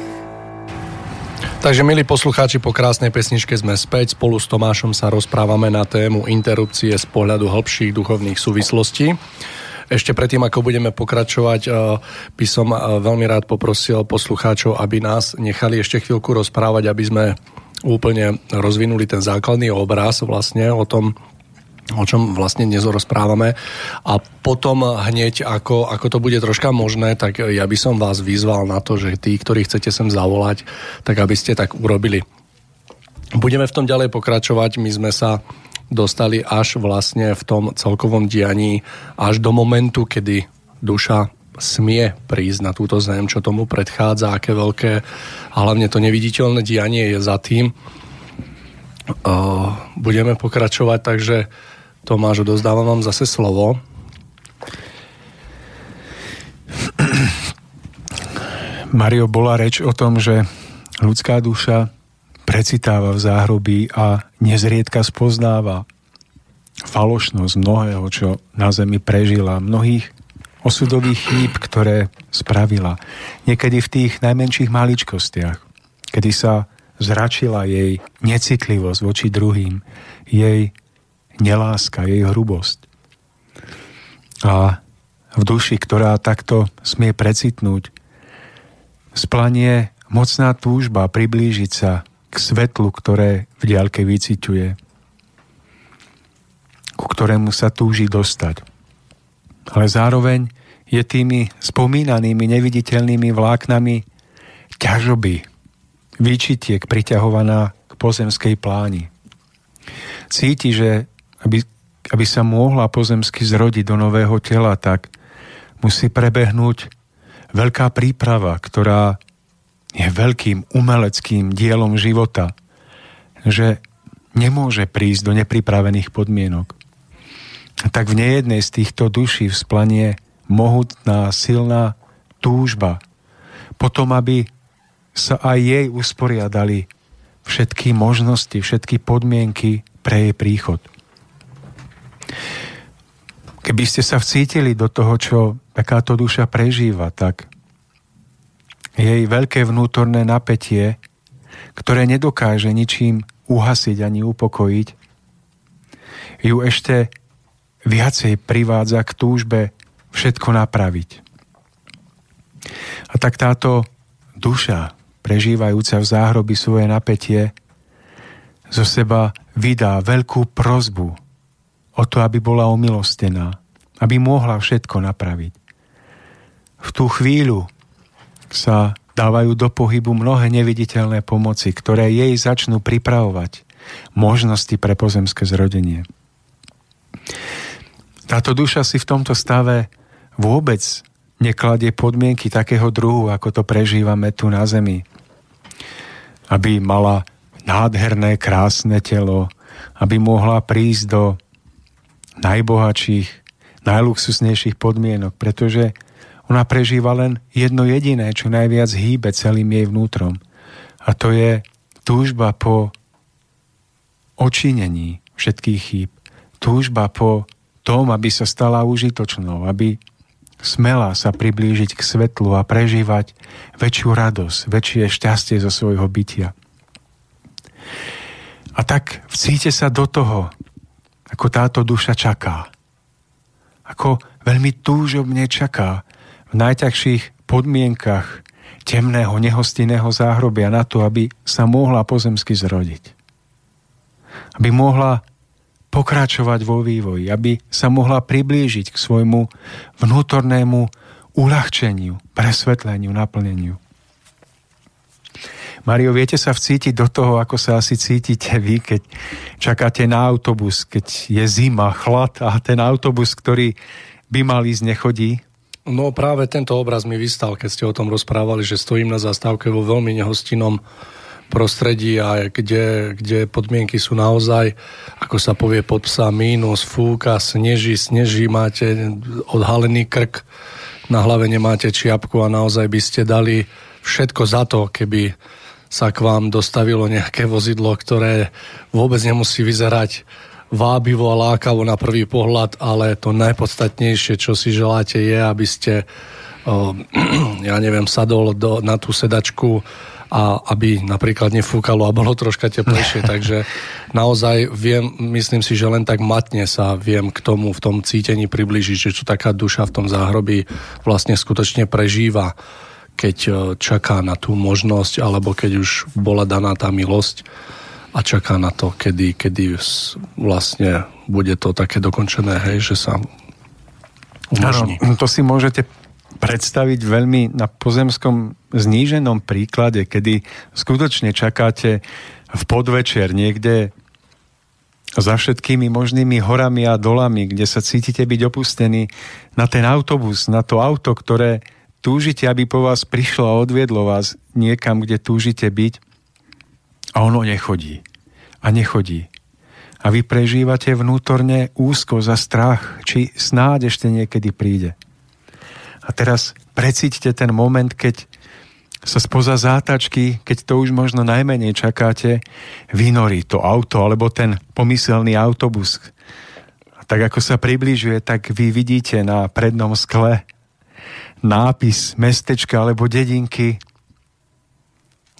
Takže, milí poslucháči, po krásnej pesničke sme späť. Spolu s Tomášom sa rozprávame na tému interrupcie z pohľadu hĺbších duchovných súvislostí. Ešte predtým, ako budeme pokračovať, eh, by som eh, veľmi rád poprosil poslucháčov, aby nás nechali ešte chvíľku rozprávať, aby sme úplne rozvinuli ten základný obraz vlastne o tom, o čom vlastne dnes rozprávame. A potom hneď, ako, ako to bude troška možné, tak ja by som vás vyzval na to, že tí, ktorí chcete sem zavolať, tak aby ste tak urobili. Budeme v tom ďalej pokračovať. My sme sa dostali až vlastne v tom celkovom dianí až do momentu, kedy duša smie prísť na túto zem, čo tomu predchádza, aké veľké a hlavne to neviditeľné dianie je za tým. Budeme pokračovať, takže Tomáš, dozdávam vám zase slovo. Mario, bola reč o tom, že ľudská duša precitáva v záhrobí a nezriedka spoznáva falošnosť mnohého, čo na zemi prežila, mnohých osudových chýb, ktoré spravila. Niekedy v tých najmenších maličkostiach, kedy sa zračila jej necitlivosť voči druhým, jej neláska, jej hrubosť. A v duši, ktorá takto smie precitnúť, splanie mocná túžba priblížiť sa k svetlu, ktoré v diaľke vyciťuje, ku ktorému sa túži dostať. Ale zároveň je tými spomínanými neviditeľnými vláknami ťažoby, výčitiek priťahovaná k pozemskej pláni. Cíti, že aby, aby sa mohla pozemsky zrodiť do nového tela, tak musí prebehnúť veľká príprava, ktorá je veľkým umeleckým dielom života, že nemôže prísť do nepripravených podmienok. Tak v nejednej z týchto duší vzplanie mohutná, silná túžba, potom aby sa aj jej usporiadali všetky možnosti, všetky podmienky pre jej príchod. Keby ste sa vcítili do toho, čo takáto duša prežíva, tak jej veľké vnútorné napätie, ktoré nedokáže ničím uhasiť ani upokojiť, ju ešte viacej privádza k túžbe všetko napraviť. A tak táto duša, prežívajúca v záhrobi svoje napätie, zo seba vydá veľkú prozbu o to, aby bola omilostená, aby mohla všetko napraviť. V tú chvíľu sa dávajú do pohybu mnohé neviditeľné pomoci, ktoré jej začnú pripravovať možnosti pre pozemské zrodenie. Táto duša si v tomto stave vôbec nekladie podmienky takého druhu, ako to prežívame tu na Zemi. Aby mala nádherné, krásne telo, aby mohla prísť do najbohatších, najluxusnejších podmienok, pretože ona prežíva len jedno jediné, čo najviac hýbe celým jej vnútrom. A to je túžba po očinení všetkých chýb. Túžba po tom, aby sa stala užitočnou, aby smela sa priblížiť k svetlu a prežívať väčšiu radosť, väčšie šťastie zo svojho bytia. A tak vcíte sa do toho, ako táto duša čaká. Ako veľmi túžobne čaká v najťažších podmienkach temného, nehostinného záhrobia na to, aby sa mohla pozemsky zrodiť. Aby mohla pokračovať vo vývoji, aby sa mohla priblížiť k svojmu vnútornému uľahčeniu, presvetleniu, naplneniu. Mario, viete sa vcítiť do toho, ako sa asi cítite vy, keď čakáte na autobus, keď je zima, chlad a ten autobus, ktorý by mal ísť, nechodí? No práve tento obraz mi vystal, keď ste o tom rozprávali, že stojím na zastávke vo veľmi nehostinnom prostredí a kde, kde podmienky sú naozaj, ako sa povie pod psa, mínus, fúka, sneží, sneží, máte odhalený krk, na hlave nemáte čiapku a naozaj by ste dali všetko za to, keby sa k vám dostavilo nejaké vozidlo, ktoré vôbec nemusí vyzerať vábivo a lákavo na prvý pohľad, ale to najpodstatnejšie, čo si želáte, je, aby ste, ja neviem, sadol do, na tú sedačku a aby napríklad nefúkalo a bolo troška teplejšie. Takže naozaj viem, myslím si, že len tak matne sa viem k tomu v tom cítení približiť, že čo taká duša v tom záhrobí vlastne skutočne prežíva, keď e, čaká na tú možnosť, alebo keď už bola daná tá milosť a čaká na to, kedy, kedy vlastne bude to také dokončené, hej, že sa umožní. Ano, to si môžete predstaviť veľmi na pozemskom zníženom príklade, kedy skutočne čakáte v podvečer niekde za všetkými možnými horami a dolami, kde sa cítite byť opustení na ten autobus, na to auto, ktoré túžite, aby po vás prišlo a odviedlo vás niekam, kde túžite byť a ono nechodí. A nechodí. A vy prežívate vnútorne úzko za strach, či snáď ešte niekedy príde. A teraz precíťte ten moment, keď sa spoza zátačky, keď to už možno najmenej čakáte, vynorí to auto alebo ten pomyselný autobus. A tak ako sa približuje, tak vy vidíte na prednom skle nápis mestečka alebo dedinky,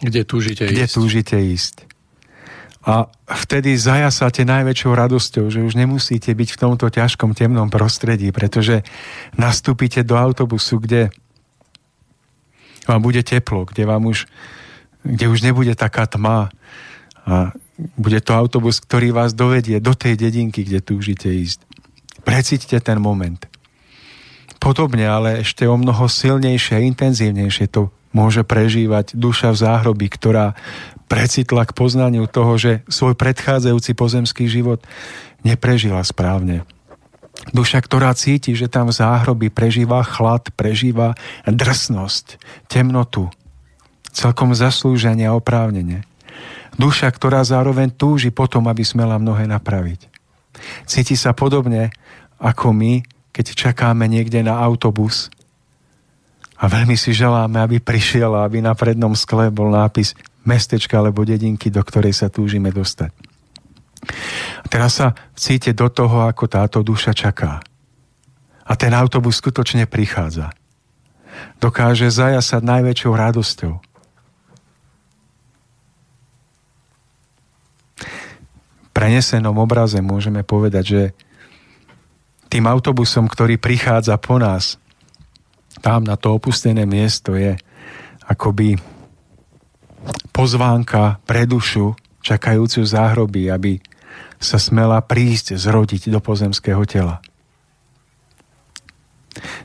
kde túžite kde ísť. túžite ísť. A vtedy zajasáte najväčšou radosťou, že už nemusíte byť v tomto ťažkom temnom prostredí, pretože nastúpite do autobusu, kde vám bude teplo, kde vám už, kde už nebude taká tma a bude to autobus, ktorý vás dovedie do tej dedinky, kde túžite ísť. Precíťte ten moment. Podobne, ale ešte o mnoho silnejšie a intenzívnejšie to môže prežívať duša v záhrobi, ktorá precitla k poznaniu toho, že svoj predchádzajúci pozemský život neprežila správne. Duša, ktorá cíti, že tam v záhrobi prežíva chlad, prežíva drsnosť, temnotu, celkom zaslúženie a oprávnenie. Duša, ktorá zároveň túži potom, aby smela mnohé napraviť. Cíti sa podobne ako my, keď čakáme niekde na autobus a veľmi si želáme, aby prišiel a aby na prednom skle bol nápis mestečka alebo dedinky, do ktorej sa túžime dostať. A teraz sa cíte do toho, ako táto duša čaká. A ten autobus skutočne prichádza. Dokáže zajasať najväčšou radosťou. Prenesenom obraze môžeme povedať, že tým autobusom, ktorý prichádza po nás, tam na to opustené miesto je akoby pozvánka pre dušu čakajúcu záhroby, aby sa smela prísť zrodiť do pozemského tela.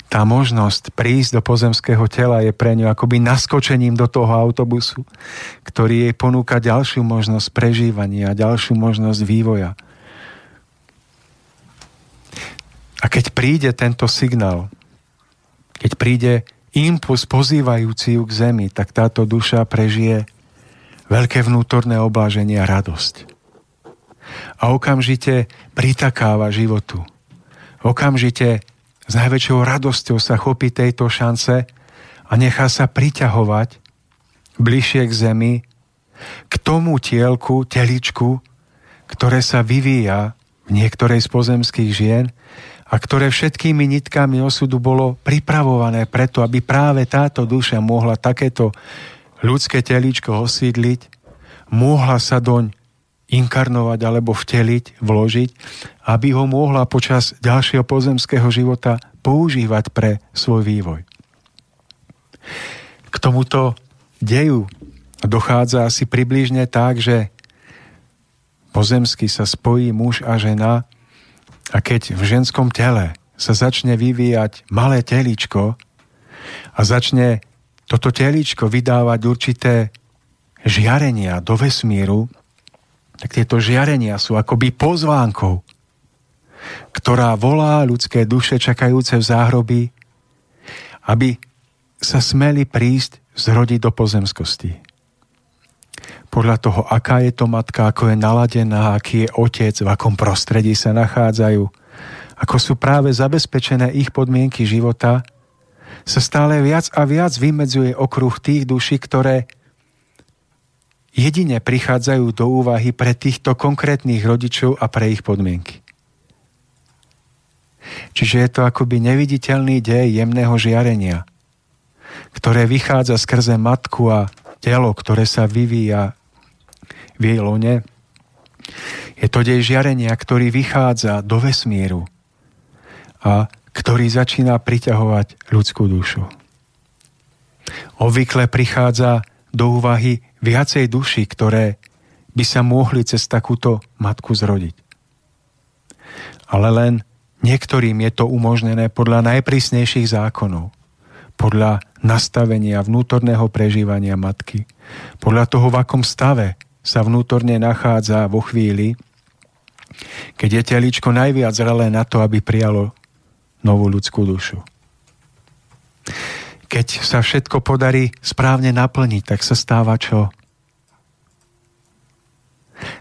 Tá možnosť prísť do pozemského tela je pre ňu akoby naskočením do toho autobusu, ktorý jej ponúka ďalšiu možnosť prežívania, ďalšiu možnosť vývoja. A keď príde tento signál, keď príde impuls pozývajúci ju k zemi, tak táto duša prežije veľké vnútorné obláženie a radosť. A okamžite pritakáva životu. okamžite s najväčšou radosťou sa chopí tejto šance a nechá sa priťahovať bližšie k zemi, k tomu tielku, teličku, ktoré sa vyvíja v niektorej z pozemských žien a ktoré všetkými nitkami osudu bolo pripravované preto, aby práve táto duša mohla takéto ľudské telíčko osídliť, mohla sa doň inkarnovať alebo vteliť, vložiť, aby ho mohla počas ďalšieho pozemského života používať pre svoj vývoj. K tomuto deju dochádza asi približne tak, že pozemsky sa spojí muž a žena a keď v ženskom tele sa začne vyvíjať malé teličko a začne toto teličko vydávať určité žiarenia do vesmíru, tak tieto žiarenia sú akoby pozvánkou, ktorá volá ľudské duše čakajúce v záhroby, aby sa smeli prísť zrodiť do pozemskosti. Podľa toho, aká je to matka, ako je naladená, aký je otec, v akom prostredí sa nachádzajú, ako sú práve zabezpečené ich podmienky života, sa stále viac a viac vymedzuje okruh tých duší, ktoré jedine prichádzajú do úvahy pre týchto konkrétnych rodičov a pre ich podmienky. Čiže je to akoby neviditeľný dej jemného žiarenia, ktoré vychádza skrze matku a telo, ktoré sa vyvíja v jej lone. Je to dej žiarenia, ktorý vychádza do vesmíru a ktorý začína priťahovať ľudskú dušu. Obvykle prichádza do úvahy viacej duší, ktoré by sa mohli cez takúto matku zrodiť. Ale len niektorým je to umožnené podľa najprísnejších zákonov, podľa nastavenia vnútorného prežívania matky, podľa toho, v akom stave sa vnútorne nachádza vo chvíli, keď je teličko najviac zrelé na to, aby prijalo novú ľudskú dušu. Keď sa všetko podarí správne naplniť, tak sa stáva čo?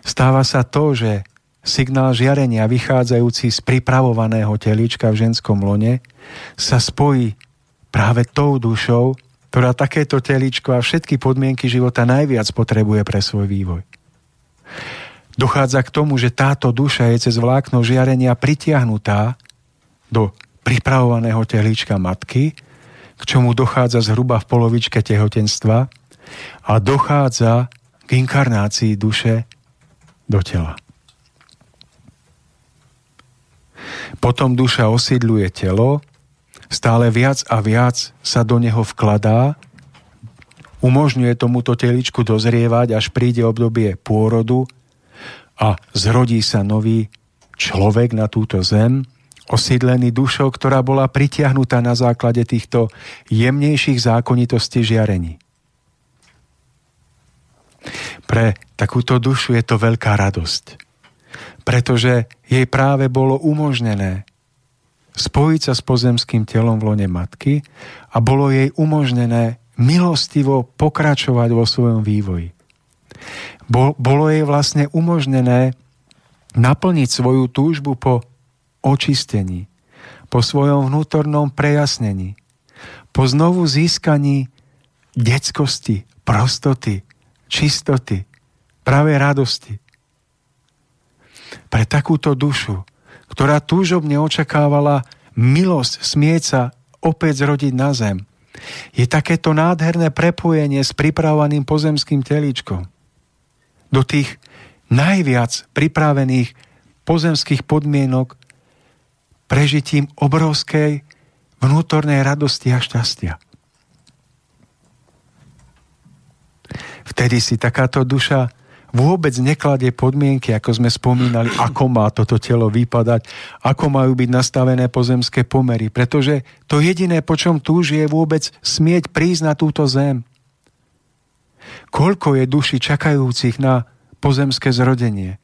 Stáva sa to, že signál žiarenia vychádzajúci z pripravovaného telička v ženskom lone sa spojí práve tou dušou, ktorá takéto teličko a všetky podmienky života najviac potrebuje pre svoj vývoj. Dochádza k tomu, že táto duša je cez vlákno žiarenia pritiahnutá do pripravovaného telička matky k čomu dochádza zhruba v polovičke tehotenstva a dochádza k inkarnácii duše do tela. Potom duša osídľuje telo, stále viac a viac sa do neho vkladá, umožňuje tomuto teličku dozrievať, až príde obdobie pôrodu a zrodí sa nový človek na túto zem, osídlený dušou, ktorá bola pritiahnutá na základe týchto jemnejších zákonitostí žiarení. Pre takúto dušu je to veľká radosť, pretože jej práve bolo umožnené spojiť sa s pozemským telom v lone matky a bolo jej umožnené milostivo pokračovať vo svojom vývoji. Bolo jej vlastne umožnené naplniť svoju túžbu po očistení, po svojom vnútornom prejasnení, po znovu získaní detskosti, prostoty, čistoty, práve radosti. Pre takúto dušu, ktorá túžobne očakávala milosť smieť sa opäť zrodiť na zem, je takéto nádherné prepojenie s pripravovaným pozemským telíčkom do tých najviac pripravených pozemských podmienok prežitím obrovskej vnútornej radosti a šťastia. Vtedy si takáto duša vôbec nekladie podmienky, ako sme spomínali, ako má toto telo vypadať, ako majú byť nastavené pozemské pomery, pretože to jediné, po čom túži, je vôbec smieť prísť na túto zem. Koľko je duši čakajúcich na pozemské zrodenie?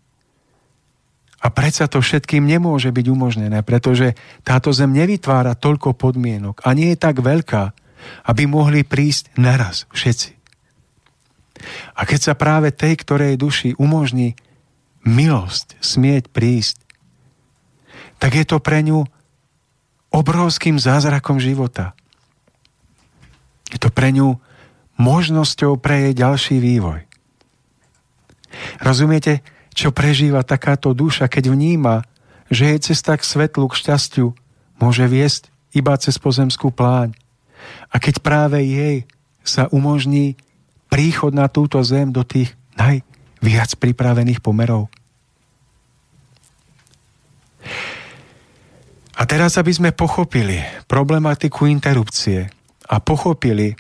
A predsa to všetkým nemôže byť umožnené, pretože táto zem nevytvára toľko podmienok a nie je tak veľká, aby mohli prísť naraz všetci. A keď sa práve tej, ktorej duši umožní milosť smieť prísť, tak je to pre ňu obrovským zázrakom života. Je to pre ňu možnosťou pre jej ďalší vývoj. Rozumiete, čo prežíva takáto duša, keď vníma, že jej cesta k svetlu, k šťastiu môže viesť iba cez pozemskú pláň. A keď práve jej sa umožní príchod na túto zem do tých najviac pripravených pomerov. A teraz, aby sme pochopili problematiku interrupcie a pochopili,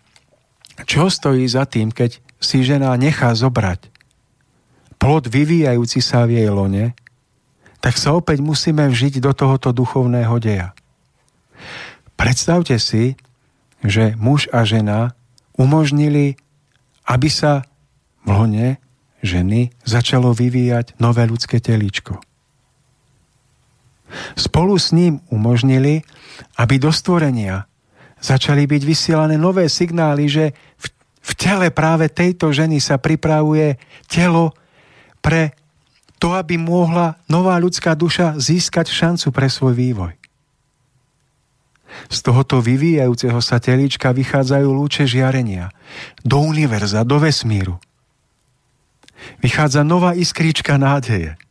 čo stojí za tým, keď si žena nechá zobrať plod vyvíjajúci sa v jej lone, tak sa opäť musíme vžiť do tohoto duchovného deja. Predstavte si, že muž a žena umožnili, aby sa v lone ženy začalo vyvíjať nové ľudské telíčko. Spolu s ním umožnili, aby do stvorenia začali byť vysielané nové signály, že v, v tele práve tejto ženy sa pripravuje telo pre to, aby mohla nová ľudská duša získať šancu pre svoj vývoj. Z tohoto vyvíjajúceho sa telíčka vychádzajú lúče žiarenia do univerza, do vesmíru. Vychádza nová iskrička nádeje –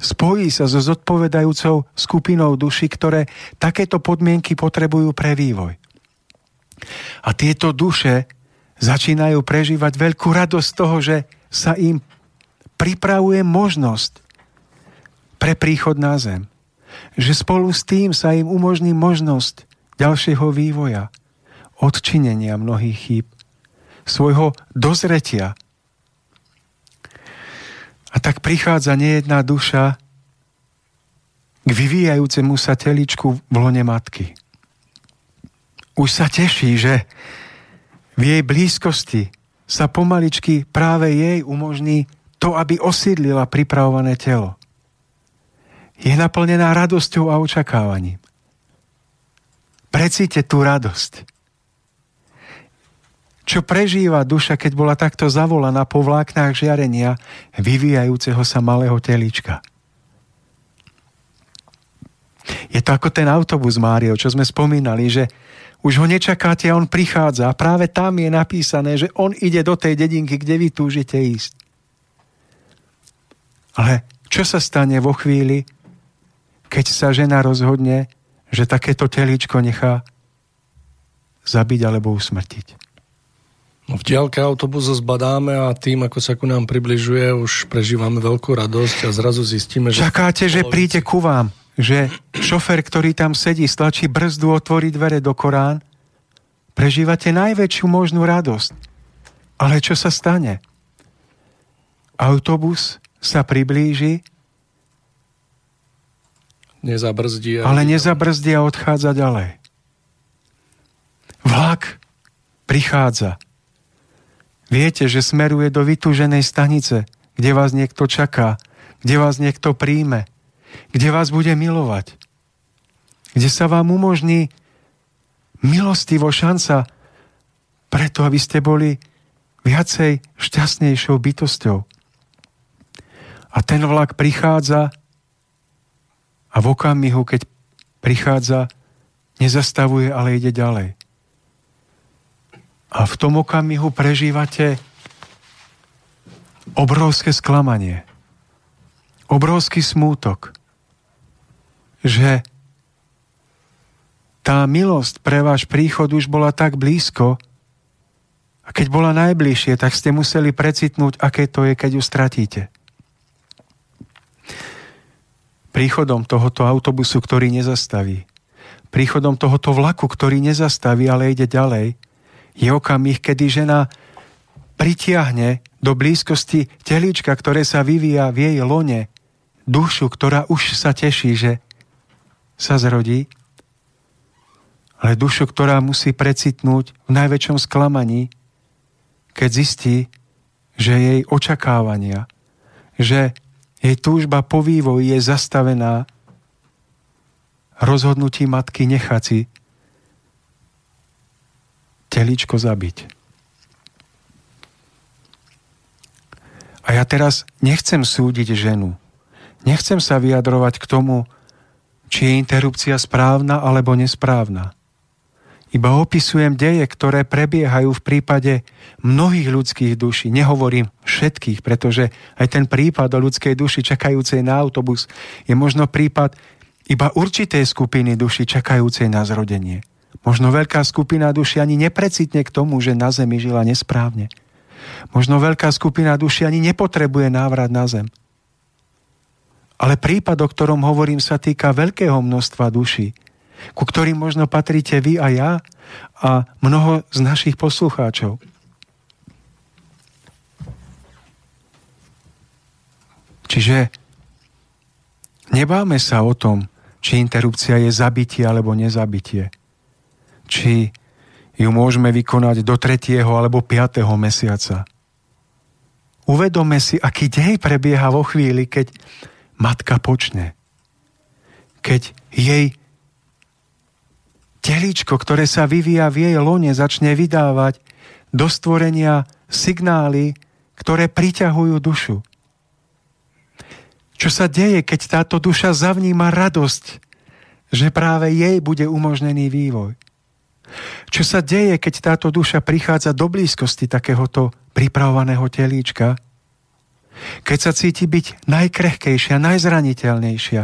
spojí sa so zodpovedajúcou skupinou duši, ktoré takéto podmienky potrebujú pre vývoj. A tieto duše začínajú prežívať veľkú radosť z toho, že sa im pripravuje možnosť pre príchod na zem. Že spolu s tým sa im umožní možnosť ďalšieho vývoja, odčinenia mnohých chýb, svojho dozretia, a tak prichádza nejedná duša k vyvíjajúcemu sa teličku v lone matky. Už sa teší, že v jej blízkosti sa pomaličky práve jej umožní to, aby osídlila pripravované telo. Je naplnená radosťou a očakávaním. Precíte tú radosť čo prežíva duša, keď bola takto zavolaná po vláknách žiarenia vyvíjajúceho sa malého telička. Je to ako ten autobus, Mário, čo sme spomínali, že už ho nečakáte a on prichádza a práve tam je napísané, že on ide do tej dedinky, kde vy túžite ísť. Ale čo sa stane vo chvíli, keď sa žena rozhodne, že takéto teličko nechá zabiť alebo usmrtiť? No v diálke autobusu zbadáme a tým, ako sa ku nám približuje, už prežívame veľkú radosť a zrazu zistíme, že... Čakáte, že príde ku vám, že šofer, ktorý tam sedí, stlačí brzdu, otvorí dvere do Korán, prežívate najväčšiu možnú radosť. Ale čo sa stane? Autobus sa priblíži, nezabrzdí ale nezabrzdí a odchádza ďalej. Vlak prichádza Viete, že smeruje do vytúženej stanice, kde vás niekto čaká, kde vás niekto príjme, kde vás bude milovať, kde sa vám umožní milostivo šanca preto, aby ste boli viacej šťastnejšou bytosťou. A ten vlak prichádza a v okamihu, keď prichádza, nezastavuje, ale ide ďalej. A v tom okamihu prežívate obrovské sklamanie, obrovský smútok, že tá milosť pre váš príchod už bola tak blízko a keď bola najbližšie, tak ste museli precitnúť, aké to je, keď ju stratíte. Príchodom tohoto autobusu, ktorý nezastaví, príchodom tohoto vlaku, ktorý nezastaví, ale ide ďalej, je okamih, kedy žena pritiahne do blízkosti telíčka, ktoré sa vyvíja v jej lone, dušu, ktorá už sa teší, že sa zrodí, ale dušu, ktorá musí precitnúť v najväčšom sklamaní, keď zistí, že jej očakávania, že jej túžba po vývoji je zastavená rozhodnutí matky nechať si teličko zabiť. A ja teraz nechcem súdiť ženu. Nechcem sa vyjadrovať k tomu, či je interrupcia správna alebo nesprávna. Iba opisujem deje, ktoré prebiehajú v prípade mnohých ľudských duší. Nehovorím všetkých, pretože aj ten prípad o ľudskej duši čakajúcej na autobus je možno prípad iba určitej skupiny duši čakajúcej na zrodenie. Možno veľká skupina duši ani neprecitne k tomu, že na zemi žila nesprávne. Možno veľká skupina duši ani nepotrebuje návrat na zem. Ale prípad, o ktorom hovorím, sa týka veľkého množstva duší, ku ktorým možno patríte vy a ja a mnoho z našich poslucháčov. Čiže nebáme sa o tom, či interrupcia je zabitie alebo nezabitie. Či ju môžeme vykonať do 3. alebo 5. mesiaca. Uvedome si, aký dej prebieha vo chvíli, keď matka počne. Keď jej telíčko, ktoré sa vyvíja v jej lone, začne vydávať do stvorenia signály, ktoré priťahujú dušu. Čo sa deje, keď táto duša zavníma radosť, že práve jej bude umožnený vývoj? Čo sa deje, keď táto duša prichádza do blízkosti takéhoto pripravovaného telíčka? Keď sa cíti byť najkrehkejšia, najzraniteľnejšia?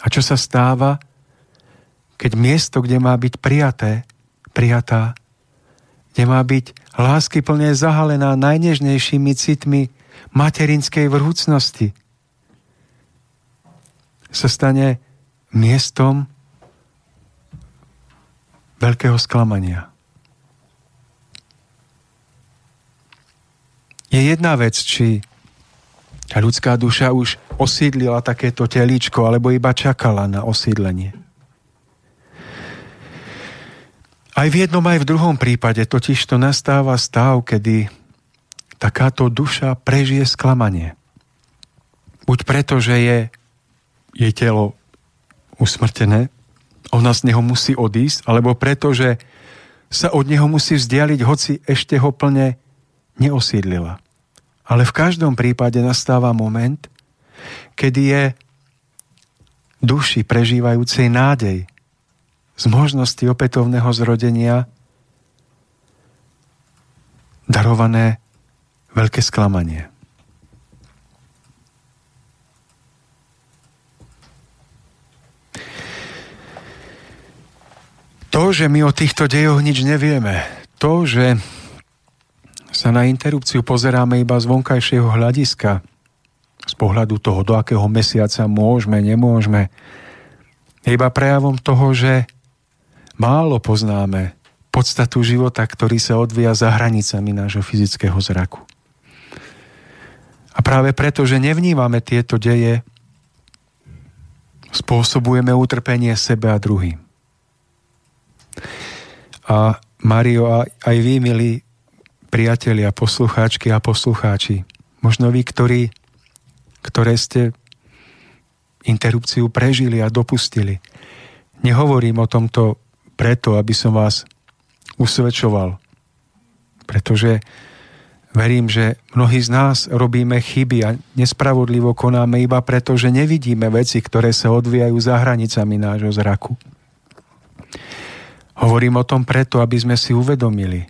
A čo sa stáva, keď miesto, kde má byť prijaté, prijatá, kde má byť lásky plne zahalená najnežnejšími citmi materinskej vrúcnosti, sa stane miestom veľkého sklamania. Je jedna vec, či ľudská duša už osídlila takéto telíčko, alebo iba čakala na osídlenie. Aj v jednom, aj v druhom prípade totiž to nastáva stav, kedy takáto duša prežije sklamanie. Buď preto, že je jej telo usmrtené, ona z neho musí odísť, alebo preto, že sa od neho musí vzdialiť, hoci ešte ho plne neosídlila. Ale v každom prípade nastáva moment, kedy je duši prežívajúcej nádej, z možnosti opätovného zrodenia darované veľké sklamanie. To, že my o týchto dejoch nič nevieme, to, že sa na interrupciu pozeráme iba z vonkajšieho hľadiska, z pohľadu toho, do akého mesiaca môžeme, nemôžeme, je iba prejavom toho, že málo poznáme podstatu života, ktorý sa odvíja za hranicami nášho fyzického zraku. A práve preto, že nevnímame tieto deje, spôsobujeme utrpenie sebe a druhým. A Mario, aj vy, milí priatelia, poslucháčky a poslucháči, možno vy, ktorí, ktoré ste interrupciu prežili a dopustili. Nehovorím o tomto preto, aby som vás usvedčoval. Pretože verím, že mnohí z nás robíme chyby a nespravodlivo konáme iba preto, že nevidíme veci, ktoré sa odvíjajú za hranicami nášho zraku. Hovorím o tom preto, aby sme si uvedomili,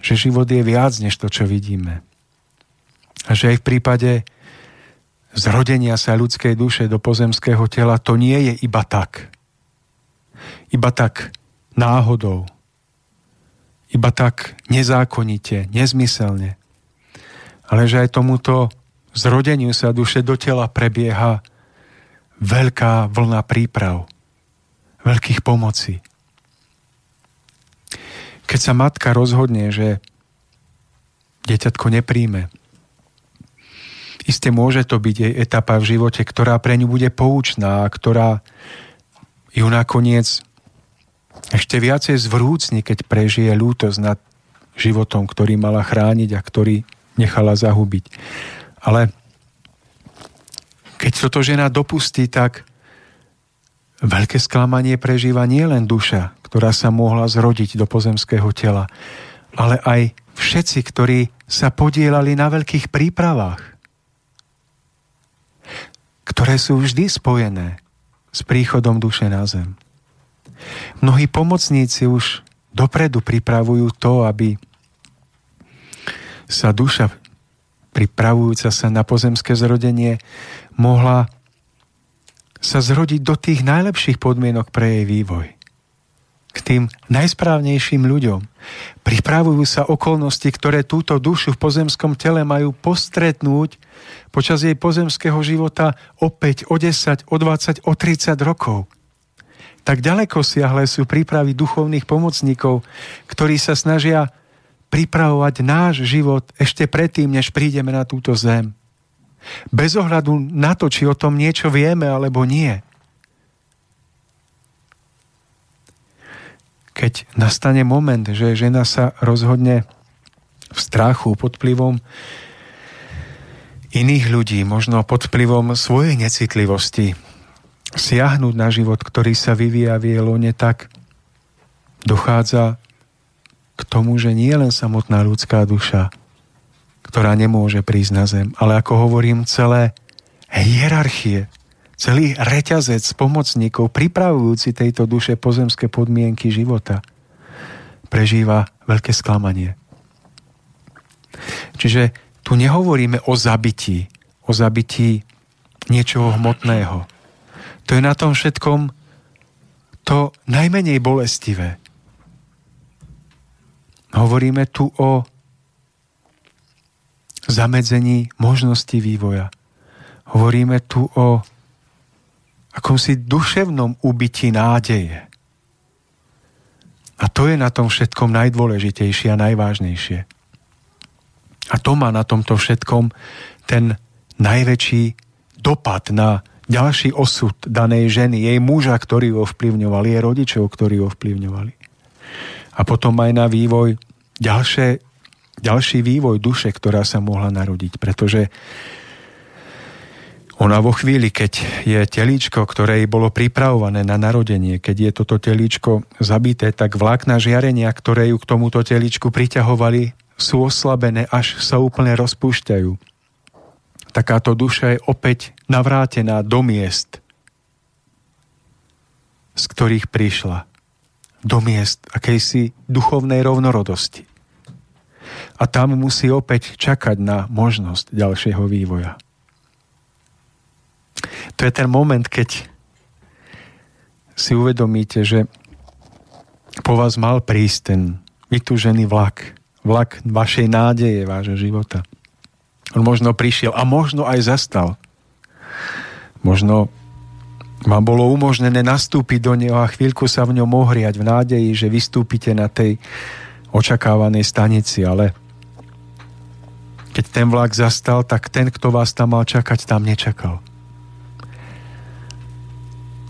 že život je viac než to, čo vidíme. A že aj v prípade zrodenia sa ľudskej duše do pozemského tela, to nie je iba tak iba tak náhodou, iba tak nezákonite, nezmyselne, ale že aj tomuto zrodeniu sa duše do tela prebieha veľká vlna príprav, veľkých pomocí. Keď sa matka rozhodne, že dieťatko nepríjme, Isté môže to byť jej etapa v živote, ktorá pre ňu bude poučná, ktorá ju nakoniec ešte viacej zvrúcni, keď prežije ľútosť nad životom, ktorý mala chrániť a ktorý nechala zahubiť. Ale keď toto žena dopustí, tak veľké sklamanie prežíva nielen duša, ktorá sa mohla zrodiť do pozemského tela, ale aj všetci, ktorí sa podielali na veľkých prípravách. ktoré sú vždy spojené s príchodom duše na zem. Mnohí pomocníci už dopredu pripravujú to, aby sa duša pripravujúca sa na pozemské zrodenie mohla sa zrodiť do tých najlepších podmienok pre jej vývoj k tým najsprávnejším ľuďom. Pripravujú sa okolnosti, ktoré túto dušu v pozemskom tele majú postretnúť počas jej pozemského života opäť o 10, o 20, o 30 rokov. Tak ďaleko siahle sú prípravy duchovných pomocníkov, ktorí sa snažia pripravovať náš život ešte predtým, než prídeme na túto zem. Bez ohľadu na to, či o tom niečo vieme alebo nie – keď nastane moment, že žena sa rozhodne v strachu, pod vplyvom iných ľudí, možno pod vplyvom svojej necitlivosti, siahnuť na život, ktorý sa vyvíja v jej lone, tak dochádza k tomu, že nie len samotná ľudská duša, ktorá nemôže prísť na zem, ale ako hovorím, celé hierarchie celý reťazec pomocníkov pripravujúci tejto duše pozemské podmienky života prežíva veľké sklamanie. Čiže tu nehovoríme o zabití, o zabití niečoho hmotného. To je na tom všetkom to najmenej bolestivé. Hovoríme tu o zamedzení možnosti vývoja. Hovoríme tu o akomsi duševnom ubití nádeje. A to je na tom všetkom najdôležitejšie a najvážnejšie. A to má na tomto všetkom ten najväčší dopad na ďalší osud danej ženy, jej muža, ktorý ho ovplyvňoval, jej rodičov, ktorí ho ovplyvňovali. A potom aj na vývoj, ďalšie, ďalší vývoj duše, ktorá sa mohla narodiť. Pretože ona vo chvíli, keď je telíčko, ktoré bolo pripravované na narodenie, keď je toto telíčko zabité, tak vlákna žiarenia, ktoré ju k tomuto telíčku priťahovali, sú oslabené, až sa úplne rozpúšťajú. Takáto duša je opäť navrátená do miest, z ktorých prišla. Do miest akejsi duchovnej rovnorodosti. A tam musí opäť čakať na možnosť ďalšieho vývoja. To je ten moment, keď si uvedomíte, že po vás mal prísť ten vytúžený vlak. Vlak vašej nádeje, vášho života. On možno prišiel a možno aj zastal. Možno vám bolo umožnené nastúpiť do neho a chvíľku sa v ňom ohriať v nádeji, že vystúpite na tej očakávanej stanici, ale keď ten vlak zastal, tak ten, kto vás tam mal čakať, tam nečakal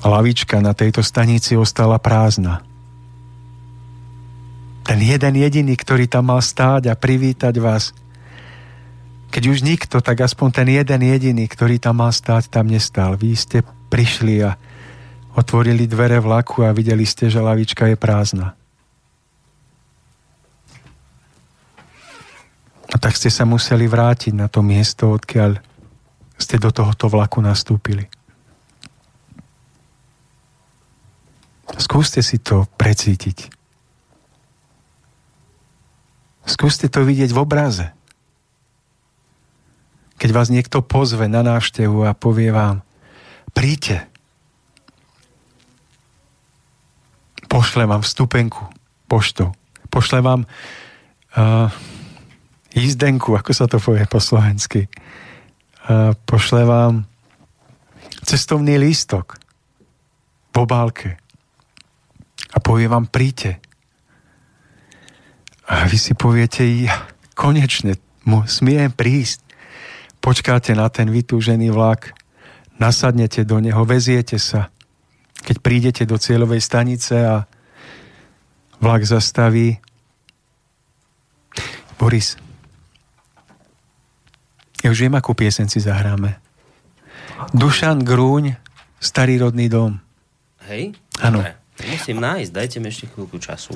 lavička na tejto stanici ostala prázdna. Ten jeden jediný, ktorý tam mal stáť a privítať vás, keď už nikto, tak aspoň ten jeden jediný, ktorý tam mal stáť, tam nestál. Vy ste prišli a otvorili dvere vlaku a videli ste, že lavička je prázdna. A tak ste sa museli vrátiť na to miesto, odkiaľ ste do tohoto vlaku nastúpili. Skúste si to precítiť. Skúste to vidieť v obraze. Keď vás niekto pozve na návštevu a povie vám, príďte, pošle vám vstupenku poštou, pošle vám uh, jízdenku, ako sa to povie po slovensky, uh, pošle vám cestovný lístok v obálke a povie vám, príďte. A vy si poviete, ja, konečne smiem prísť. Počkáte na ten vytúžený vlak, nasadnete do neho, veziete sa. Keď prídete do cieľovej stanice a vlak zastaví, Boris, ja už viem, akú piesen si zahráme. Dušan Grúň, Starý rodný dom. Hej? Áno. Musím nájsť, dajte mi ešte chvíľku času.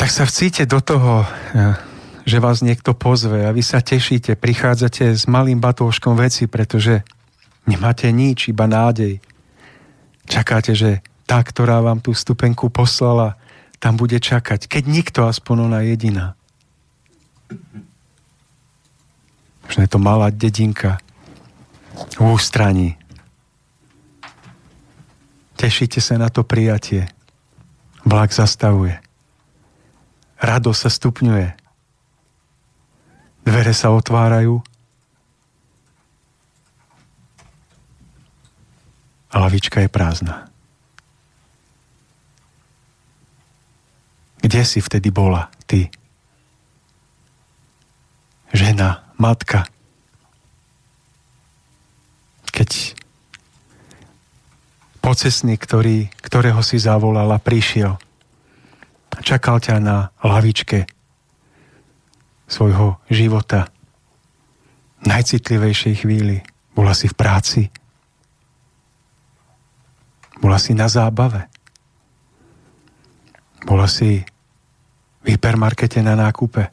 Tak sa vcíte do toho, e, že vás niekto pozve a vy sa tešíte, prichádzate s malým batôžkom veci, pretože Nemáte nič, iba nádej. Čakáte, že tá, ktorá vám tú stupenku poslala, tam bude čakať. Keď nikto, aspoň ona jediná. Možno je to malá dedinka v ústraní. Tešíte sa na to prijatie. Vlak zastavuje. Rado sa stupňuje. Dvere sa otvárajú a lavička je prázdna. Kde si vtedy bola, ty? Žena, matka. Keď pocesný, ktorý, ktorého si zavolala, prišiel čakal ťa na lavičke svojho života. V najcitlivejšej chvíli bola si v práci, bola si na zábave, bola si v hypermarkete na nákupe.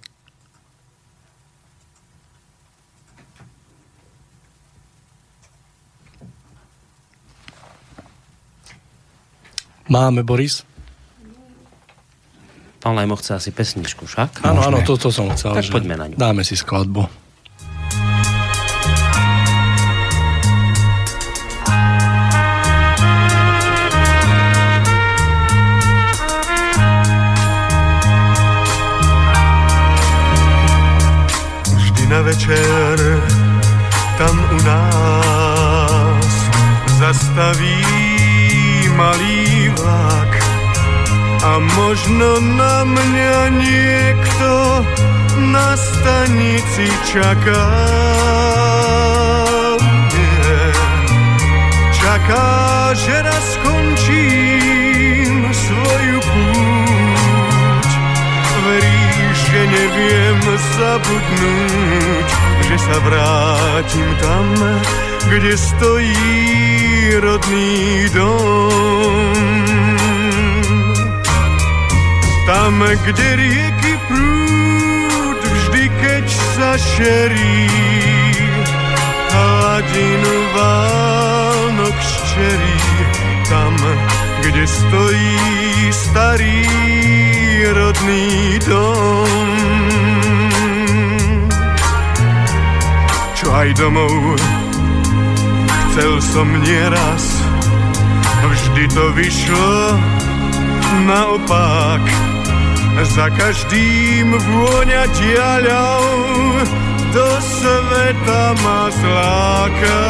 Máme, Boris? Pán Lajmo chce asi pesničku, však? Áno, áno, toto som chcel. Tak poďme na ňu. Dáme si skladbu. na večer tam u nás zastaví malý vlak a možno na mňa niekto na stanici čaká. Yeah. Čaká, že raz skončím svoju púť. Veríš, že neviem zabudnúť, že sa vrátim tam, kde stojí rodný dom tam, kde rieky prúd vždy, keď sa šerí, hladinu Vánok ščerí. Tam, kde stojí starý rodný dom. Čo aj domov chcel som nieraz, vždy to vyšlo naopak za každým vôňa diaľou do sveta ma zláka.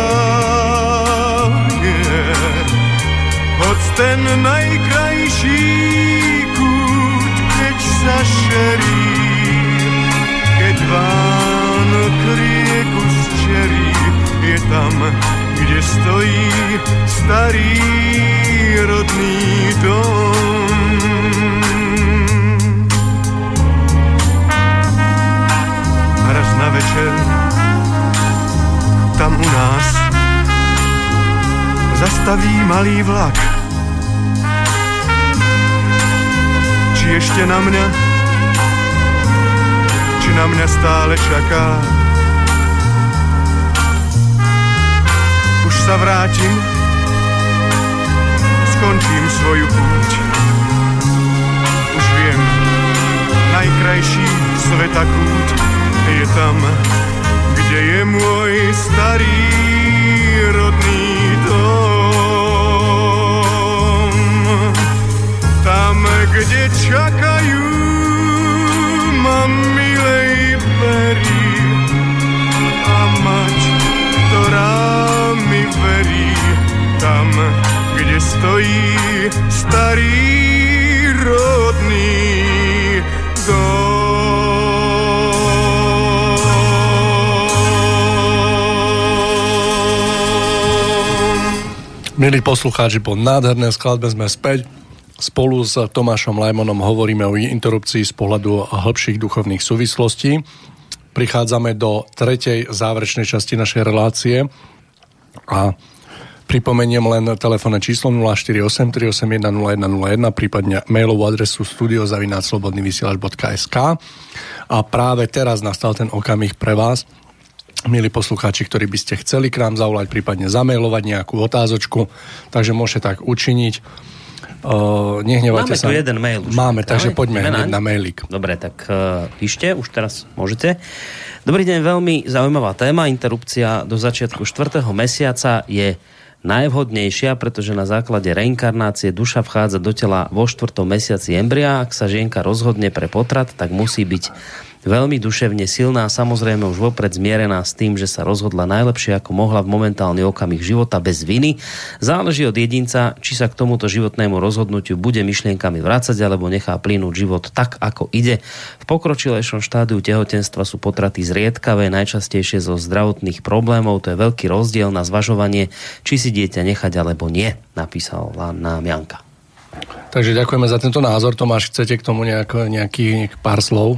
Yeah. Hoď ten najkrajší kút, keď sa šerí, keď Vánok rieku zčerí, je tam, kde stojí starý rodný dom. Na večer tam u nás zastaví malý vlak. Či ešte na mňa, či na mňa stále čaká. Už sa vrátim, skončím svoju púť. Už viem, najkrajší sveta kút je tam, kde je môj starý rodný dom. Tam, kde čakajú ma milej pery a mať, ktorá mi verí. Tam, kde stojí starý rodný Milí poslucháči, po nádhernej skladbe sme späť. Spolu s Tomášom Lajmonom hovoríme o interrupcii z pohľadu hĺbších duchovných súvislostí. Prichádzame do tretej záverečnej časti našej relácie a pripomeniem len telefónne číslo 048 381 0101, prípadne mailovú adresu studiozavináclobodnyvysielač.sk a práve teraz nastal ten okamih pre vás, milí poslucháči, ktorí by ste chceli k nám zavolať, prípadne zamailovať nejakú otázočku, takže môžete tak učiniť. Uh, nehnevajte Máme sa. tu jeden mail už. Máme, takže Dáme? poďme hneď na mailik. Dobre, tak uh, píšte, už teraz môžete. Dobrý deň, veľmi zaujímavá téma. Interrupcia do začiatku 4. mesiaca je najvhodnejšia, pretože na základe reinkarnácie duša vchádza do tela vo 4. mesiaci embria. Ak sa žienka rozhodne pre potrat, tak musí byť veľmi duševne silná, samozrejme už vopred zmierená s tým, že sa rozhodla najlepšie, ako mohla v momentálny okamih života bez viny. Záleží od jedinca, či sa k tomuto životnému rozhodnutiu bude myšlienkami vrácať, alebo nechá plynúť život tak, ako ide. V pokročilejšom štádiu tehotenstva sú potraty zriedkavé, najčastejšie zo zdravotných problémov. To je veľký rozdiel na zvažovanie, či si dieťa nechať alebo nie, napísal nám Janka. Takže ďakujeme za tento názor. Tomáš, chcete k tomu nejak, nejaký, nejaký pár slov?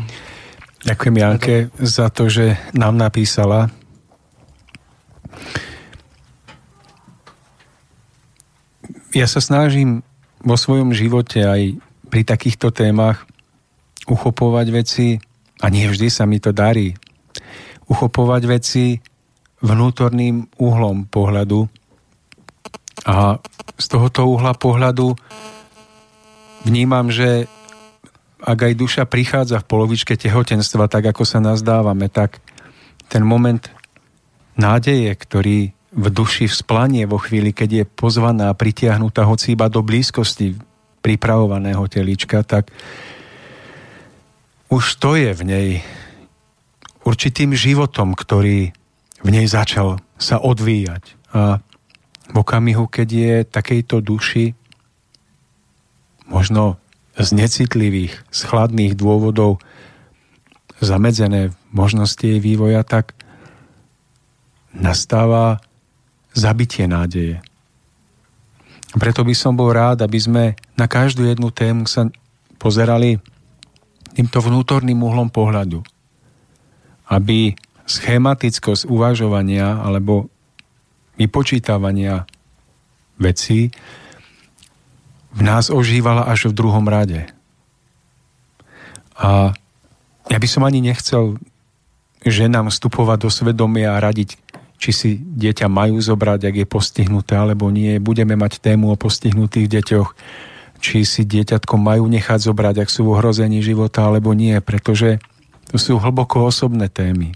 Ďakujem Janke za to, že nám napísala. Ja sa snažím vo svojom živote aj pri takýchto témach uchopovať veci, a nie vždy sa mi to darí, uchopovať veci vnútorným uhlom pohľadu. A z tohoto uhla pohľadu vnímam, že ak aj duša prichádza v polovičke tehotenstva, tak ako sa nazdávame, tak ten moment nádeje, ktorý v duši vzplanie vo chvíli, keď je pozvaná pritiahnutá hoci iba do blízkosti pripravovaného telička, tak už to je v nej určitým životom, ktorý v nej začal sa odvíjať. A v okamihu, keď je takejto duši možno z necitlivých, z chladných dôvodov zamedzené možnosti jej vývoja, tak nastáva zabitie nádeje. Preto by som bol rád, aby sme na každú jednu tému sa pozerali týmto vnútorným uhlom pohľadu. Aby schematickosť uvažovania alebo vypočítavania vecí v nás ožívala až v druhom rade. A ja by som ani nechcel ženám vstupovať do svedomia a radiť, či si dieťa majú zobrať, ak je postihnuté, alebo nie. Budeme mať tému o postihnutých deťoch, či si dieťatko majú nechať zobrať, ak sú v ohrození života, alebo nie, pretože to sú hlboko osobné témy.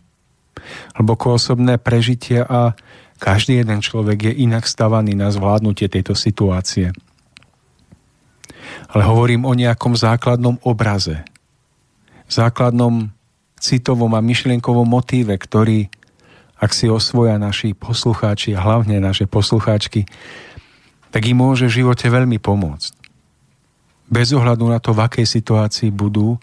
Hlboko osobné prežitia a každý jeden človek je inak stavaný na zvládnutie tejto situácie ale hovorím o nejakom základnom obraze, základnom citovom a myšlienkovom motíve, ktorý, ak si osvoja naši poslucháči a hlavne naše poslucháčky, tak im môže v živote veľmi pomôcť. Bez ohľadu na to, v akej situácii budú,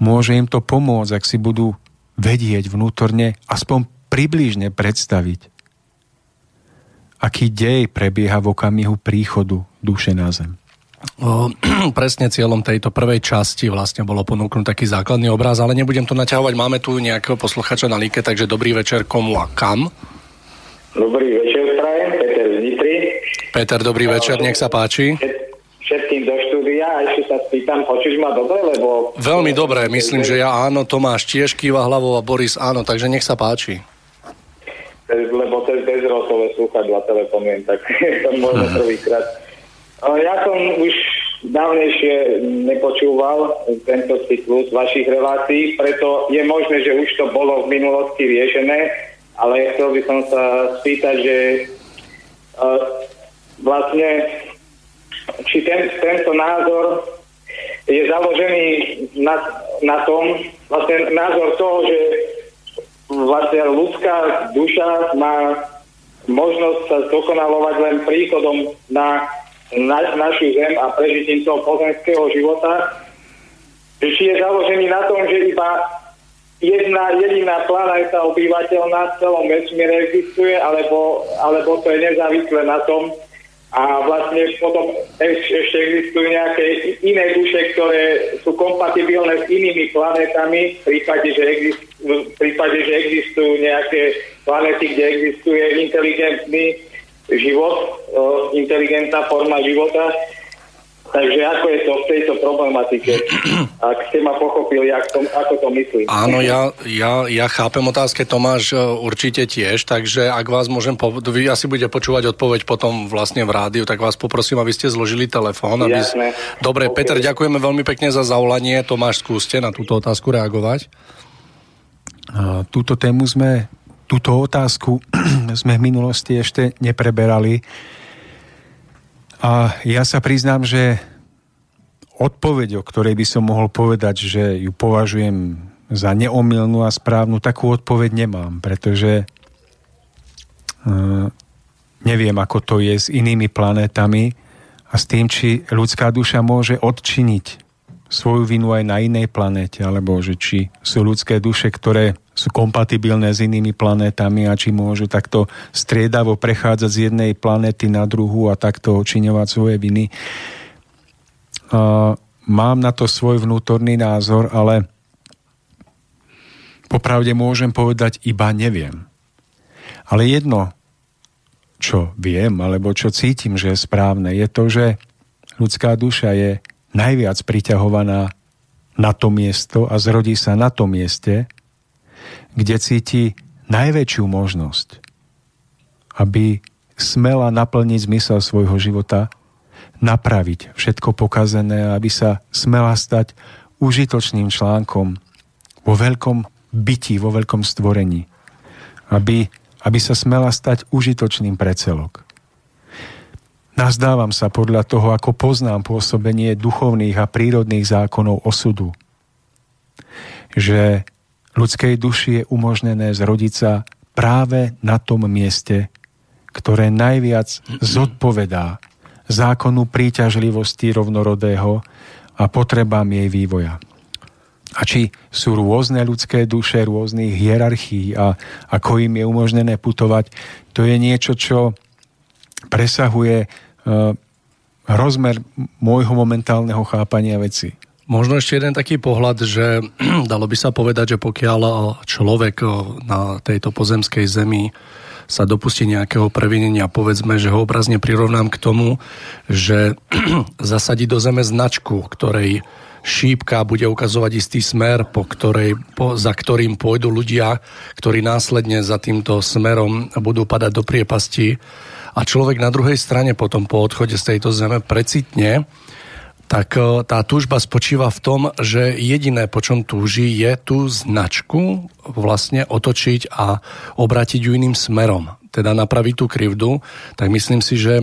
môže im to pomôcť, ak si budú vedieť vnútorne, aspoň približne predstaviť, aký dej prebieha v okamihu príchodu duše na zem. Presne cieľom tejto prvej časti vlastne bolo ponúknuť taký základný obraz, ale nebudem to naťahovať. Máme tu nejakého posluchača na líke, takže dobrý večer komu a kam. Dobrý večer, prajem, Peter z Nitry. Peter, dobrý večer, nech sa páči. Všetkým do štúdia a ešte sa spýtam, počuť ma dobre, lebo... Veľmi dobre, myslím, že ja áno, Tomáš tiež kýva hlavou a Boris áno, takže nech sa páči. Lebo cez bezrotové slúchadla telefonujem, tak to možno prvýkrát. Ja som už dávnejšie nepočúval tento cyklus vašich relácií, preto je možné, že už to bolo v minulosti riešené, ale chcel by som sa spýtať, že uh, vlastne či ten, tento názor je založený na, na tom, vlastne názor toho, že vlastne ľudská duša má možnosť sa zdokonalovať len príchodom na na, našu zem a prežitím toho pozemského života, že či je založený na tom, že iba jedna jediná planéta obyvateľná v celom vesmíre existuje, alebo, alebo to je nezávislé na tom, a vlastne potom ešte existujú nejaké iné duše, ktoré sú kompatibilné s inými planetami, v prípade, že, existujú, v prípade, že existujú nejaké planety, kde existuje inteligentný život, inteligentná forma života. Takže ako je to v tejto problematike? Ak ste ma pochopili, to, ako to myslím. Áno, ja, ja, ja chápem otázke Tomáš e, určite tiež, takže ak vás môžem, po, vy asi budete počúvať odpoveď potom vlastne v rádiu, tak vás poprosím, aby ste zložili telefón. Aby... Jasné. Dobre, okay. Peter, ďakujeme veľmi pekne za zavolanie. Tomáš, skúste na túto otázku reagovať. Túto tému sme, túto otázku sme v minulosti ešte nepreberali. A ja sa priznám, že odpoveď, o ktorej by som mohol povedať, že ju považujem za neomilnú a správnu, takú odpoveď nemám, pretože uh, neviem, ako to je s inými planétami a s tým, či ľudská duša môže odčiniť svoju vinu aj na inej planéte, alebo že či sú ľudské duše, ktoré sú kompatibilné s inými planétami a či môžu takto striedavo prechádzať z jednej planéty na druhú a takto očiňovať svoje viny. Uh, mám na to svoj vnútorný názor, ale popravde môžem povedať iba neviem. Ale jedno, čo viem, alebo čo cítim, že je správne, je to, že ľudská duša je najviac priťahovaná na to miesto a zrodí sa na tom mieste, kde cíti najväčšiu možnosť, aby smela naplniť zmysel svojho života, napraviť všetko pokazené, aby sa smela stať užitočným článkom vo veľkom byti, vo veľkom stvorení. Aby, aby sa smela stať užitočným pre celok. Nazdávam sa podľa toho, ako poznám pôsobenie duchovných a prírodných zákonov osudu, že ľudskej duši je umožnené zrodiť sa práve na tom mieste, ktoré najviac zodpovedá zákonu príťažlivosti rovnorodého a potrebám jej vývoja. A či sú rôzne ľudské duše, rôznych hierarchií a ako im je umožnené putovať, to je niečo, čo presahuje uh, rozmer môjho momentálneho chápania veci. Možno ešte jeden taký pohľad, že dalo by sa povedať, že pokiaľ človek na tejto pozemskej zemi sa dopustí nejakého previnenia, povedzme, že ho obrazne prirovnám k tomu, že zasadí do zeme značku, ktorej šípka bude ukazovať istý smer, po ktorej, po, za ktorým pôjdu ľudia, ktorí následne za týmto smerom budú padať do priepasti a človek na druhej strane potom po odchode z tejto zeme precitne, tak e, tá túžba spočíva v tom, že jediné, po čom túži, je tú značku vlastne otočiť a obrátiť ju iným smerom. Teda napraviť tú krivdu, tak myslím si, že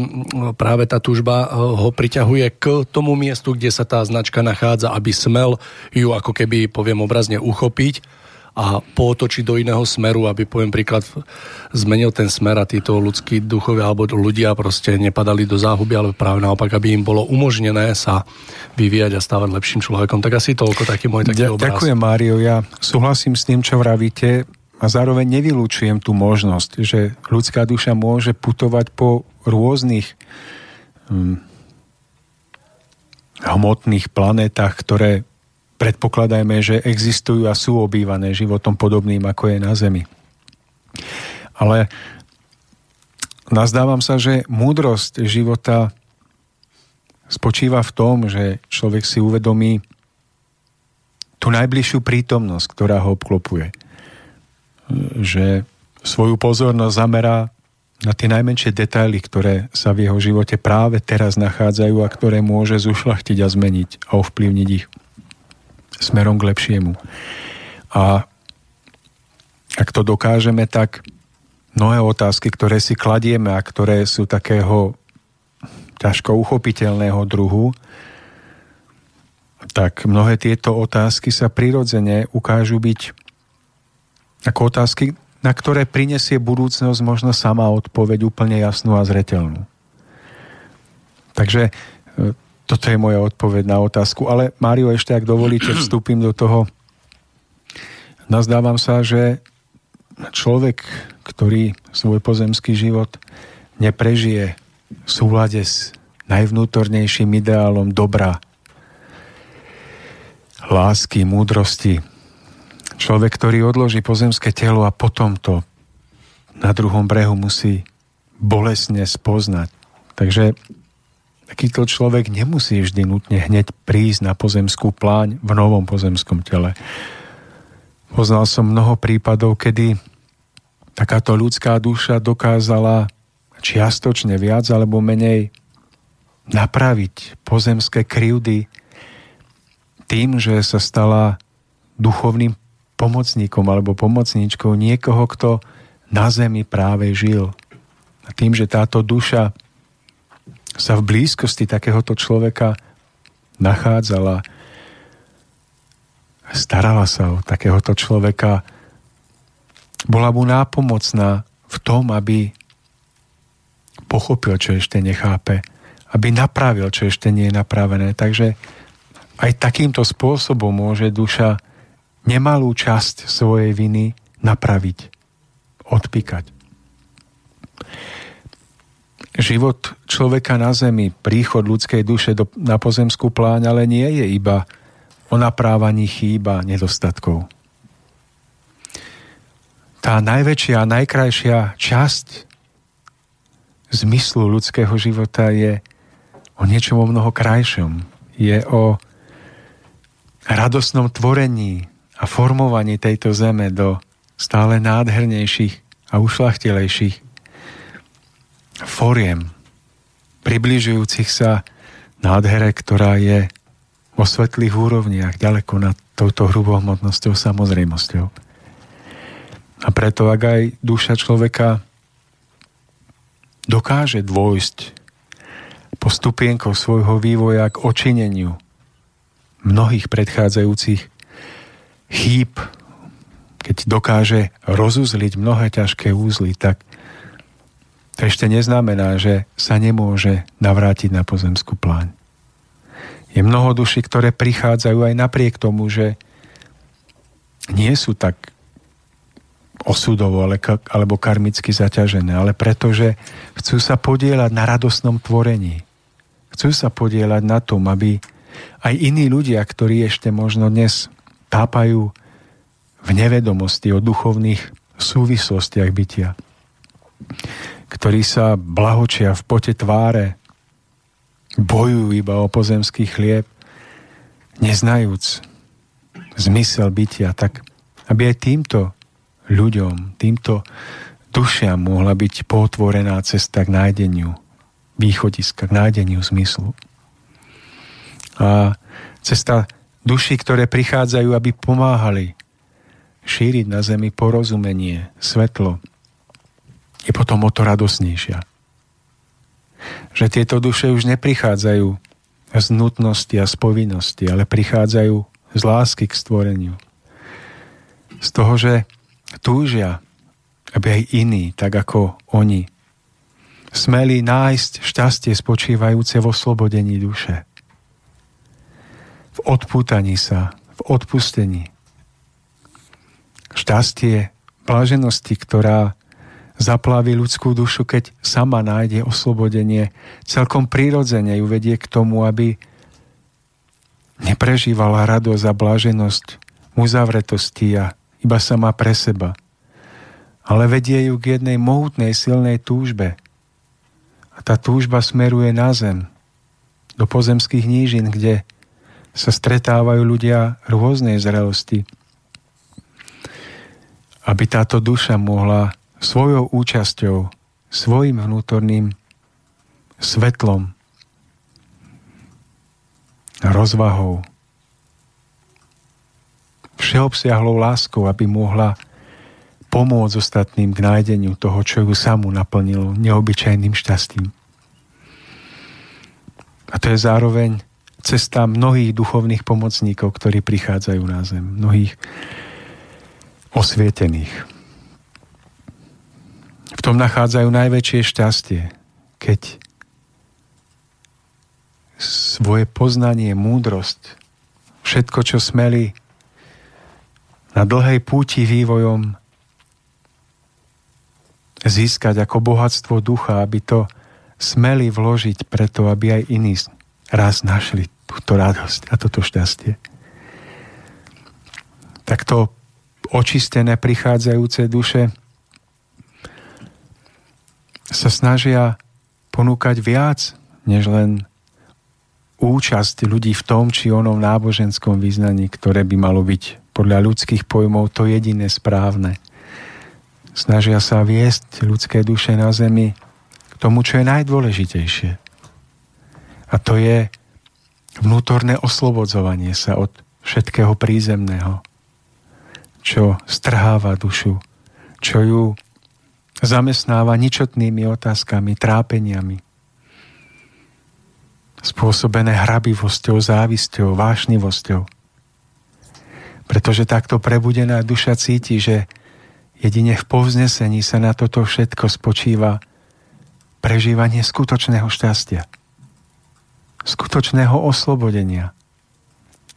práve tá túžba e, ho priťahuje k tomu miestu, kde sa tá značka nachádza, aby smel ju ako keby, poviem obrazne, uchopiť a pootočiť do iného smeru, aby poviem príklad zmenil ten smer a títo ľudskí duchovia alebo ľudia proste nepadali do záhuby, ale práve naopak, aby im bolo umožnené sa vyvíjať a stávať lepším človekom. Tak asi toľko taký môj taký obraz. Ďakujem, Mário. Ja súhlasím s tým, čo vravíte a zároveň nevylúčujem tú možnosť, že ľudská duša môže putovať po rôznych hm, hmotných planetách, ktoré predpokladajme, že existujú a sú obývané životom podobným, ako je na Zemi. Ale nazdávam sa, že múdrosť života spočíva v tom, že človek si uvedomí tú najbližšiu prítomnosť, ktorá ho obklopuje. Že svoju pozornosť zamerá na tie najmenšie detaily, ktoré sa v jeho živote práve teraz nachádzajú a ktoré môže zušlachtiť a zmeniť a ovplyvniť ich smerom k lepšiemu. A ak to dokážeme, tak mnohé otázky, ktoré si kladieme a ktoré sú takého ťažko uchopiteľného druhu, tak mnohé tieto otázky sa prirodzene ukážu byť ako otázky, na ktoré prinesie budúcnosť možno sama odpoveď úplne jasnú a zretelnú. Takže toto je moja odpoveď na otázku. Ale Mário, ešte ak dovolíte, vstúpim do toho. Nazdávam sa, že človek, ktorý svoj pozemský život neprežije v súlade s najvnútornejším ideálom dobra, lásky, múdrosti. Človek, ktorý odloží pozemské telo a potom to na druhom brehu musí bolesne spoznať. Takže takýto človek nemusí vždy nutne hneď prísť na pozemskú pláň v novom pozemskom tele. Poznal som mnoho prípadov, kedy takáto ľudská duša dokázala čiastočne viac alebo menej napraviť pozemské krivdy tým, že sa stala duchovným pomocníkom alebo pomocníčkou niekoho, kto na zemi práve žil. A tým, že táto duša sa v blízkosti takéhoto človeka nachádzala, starala sa o takéhoto človeka, bola mu nápomocná v tom, aby pochopil, čo ešte nechápe, aby napravil, čo ešte nie je napravené. Takže aj takýmto spôsobom môže duša nemalú časť svojej viny napraviť, odpíkať. Život človeka na zemi, príchod ľudskej duše do, na pozemskú pláň, ale nie je iba o naprávaní chýba nedostatkov. Tá najväčšia a najkrajšia časť zmyslu ľudského života je o niečom o mnoho krajšom. Je o radosnom tvorení a formovaní tejto zeme do stále nádhernejších a ušlachtilejších foriem, približujúcich sa nádhere, ktorá je vo svetlých úrovniach ďaleko nad touto hrubohmotnosťou, samozrejmosťou. A preto, ak aj duša človeka dokáže dôjsť po stupienkoch svojho vývoja k očineniu mnohých predchádzajúcich chýb, keď dokáže rozuzliť mnohé ťažké úzly, tak to ešte neznamená, že sa nemôže navrátiť na pozemskú pláň. Je mnoho duší, ktoré prichádzajú aj napriek tomu, že nie sú tak osudovo ale, alebo karmicky zaťažené, ale pretože chcú sa podielať na radosnom tvorení. Chcú sa podielať na tom, aby aj iní ľudia, ktorí ešte možno dnes tápajú v nevedomosti o duchovných súvislostiach bytia, ktorí sa blahočia v pote tváre, bojujú iba o pozemský chlieb, neznajúc zmysel bytia, tak aby aj týmto ľuďom, týmto dušiam mohla byť potvorená cesta k nájdeniu východiska, k nájdeniu zmyslu. A cesta duši, ktoré prichádzajú, aby pomáhali šíriť na zemi porozumenie, svetlo, je potom o to radosnejšia. Že tieto duše už neprichádzajú z nutnosti a z povinnosti, ale prichádzajú z lásky k stvoreniu. Z toho, že túžia, aby aj iní, tak ako oni, smeli nájsť šťastie spočívajúce vo slobodení duše. V odpútaní sa, v odpustení. Šťastie bláženosti, ktorá zaplaví ľudskú dušu, keď sama nájde oslobodenie, celkom prirodzene ju vedie k tomu, aby neprežívala radosť a bláženosť uzavretosti a iba sama pre seba, ale vedie ju k jednej mohutnej silnej túžbe. A tá túžba smeruje na zem, do pozemských nížin, kde sa stretávajú ľudia rôznej zrelosti. Aby táto duša mohla svojou účasťou, svojim vnútorným svetlom, rozvahou, všeobsiahlou láskou, aby mohla pomôcť ostatným k nájdeniu toho, čo ju samú naplnilo neobyčajným šťastím. A to je zároveň cesta mnohých duchovných pomocníkov, ktorí prichádzajú na zem, mnohých osvietených v tom nachádzajú najväčšie šťastie, keď svoje poznanie, múdrosť, všetko, čo smeli na dlhej púti vývojom získať ako bohatstvo ducha, aby to smeli vložiť preto, aby aj iní raz našli túto radosť a toto šťastie. Takto očistené prichádzajúce duše sa snažia ponúkať viac, než len účasť ľudí v tom či onom náboženskom význaní, ktoré by malo byť podľa ľudských pojmov to jediné správne. Snažia sa viesť ľudské duše na zemi k tomu, čo je najdôležitejšie. A to je vnútorné oslobodzovanie sa od všetkého prízemného, čo strháva dušu, čo ju zamestnáva ničotnými otázkami, trápeniami, spôsobené hrabivosťou, závisťou, vášnivosťou. Pretože takto prebudená duša cíti, že jedine v povznesení sa na toto všetko spočíva prežívanie skutočného šťastia, skutočného oslobodenia,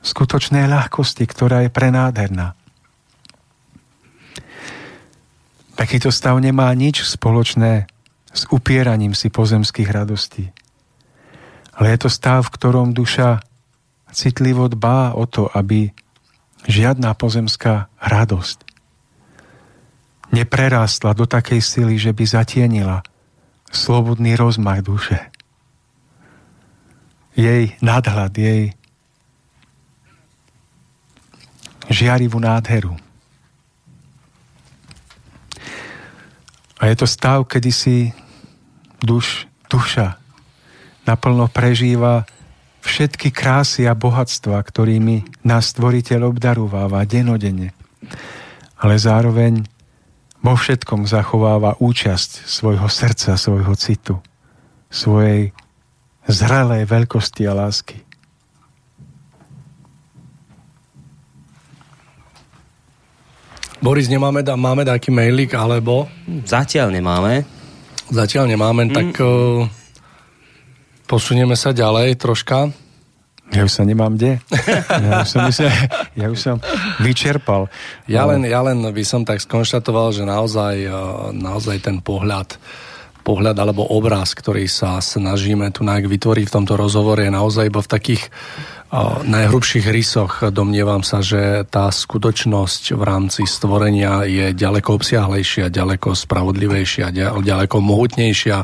skutočnej ľahkosti, ktorá je prenádherná. Takýto stav nemá nič spoločné s upieraním si pozemských radostí. Ale je to stav, v ktorom duša citlivo dbá o to, aby žiadna pozemská radosť neprerástla do takej sily, že by zatienila slobodný rozmach duše. Jej nadhľad, jej žiarivú nádheru. A je to stav, kedy si duš, duša naplno prežíva všetky krásy a bohatstva, ktorými nás stvoriteľ obdarúváva denodenne. Ale zároveň vo všetkom zachováva účasť svojho srdca, svojho citu, svojej zrelej veľkosti a lásky. Boris, nemáme, máme taký mailik, alebo? Zatiaľ nemáme. Zatiaľ nemáme, mm. tak uh, posunieme sa ďalej troška. Ja už sa nemám kde. Ja už som, myslím, ja už som vyčerpal. Ja len, ja len by som tak skonštatoval, že naozaj, uh, naozaj ten pohľad pohľad alebo obraz, ktorý sa snažíme tu vytvoriť v tomto rozhovore je naozaj iba v takých najhrubších rysoch domnievam sa, že tá skutočnosť v rámci stvorenia je ďaleko obsiahlejšia, ďaleko spravodlivejšia, ďaleko mohutnejšia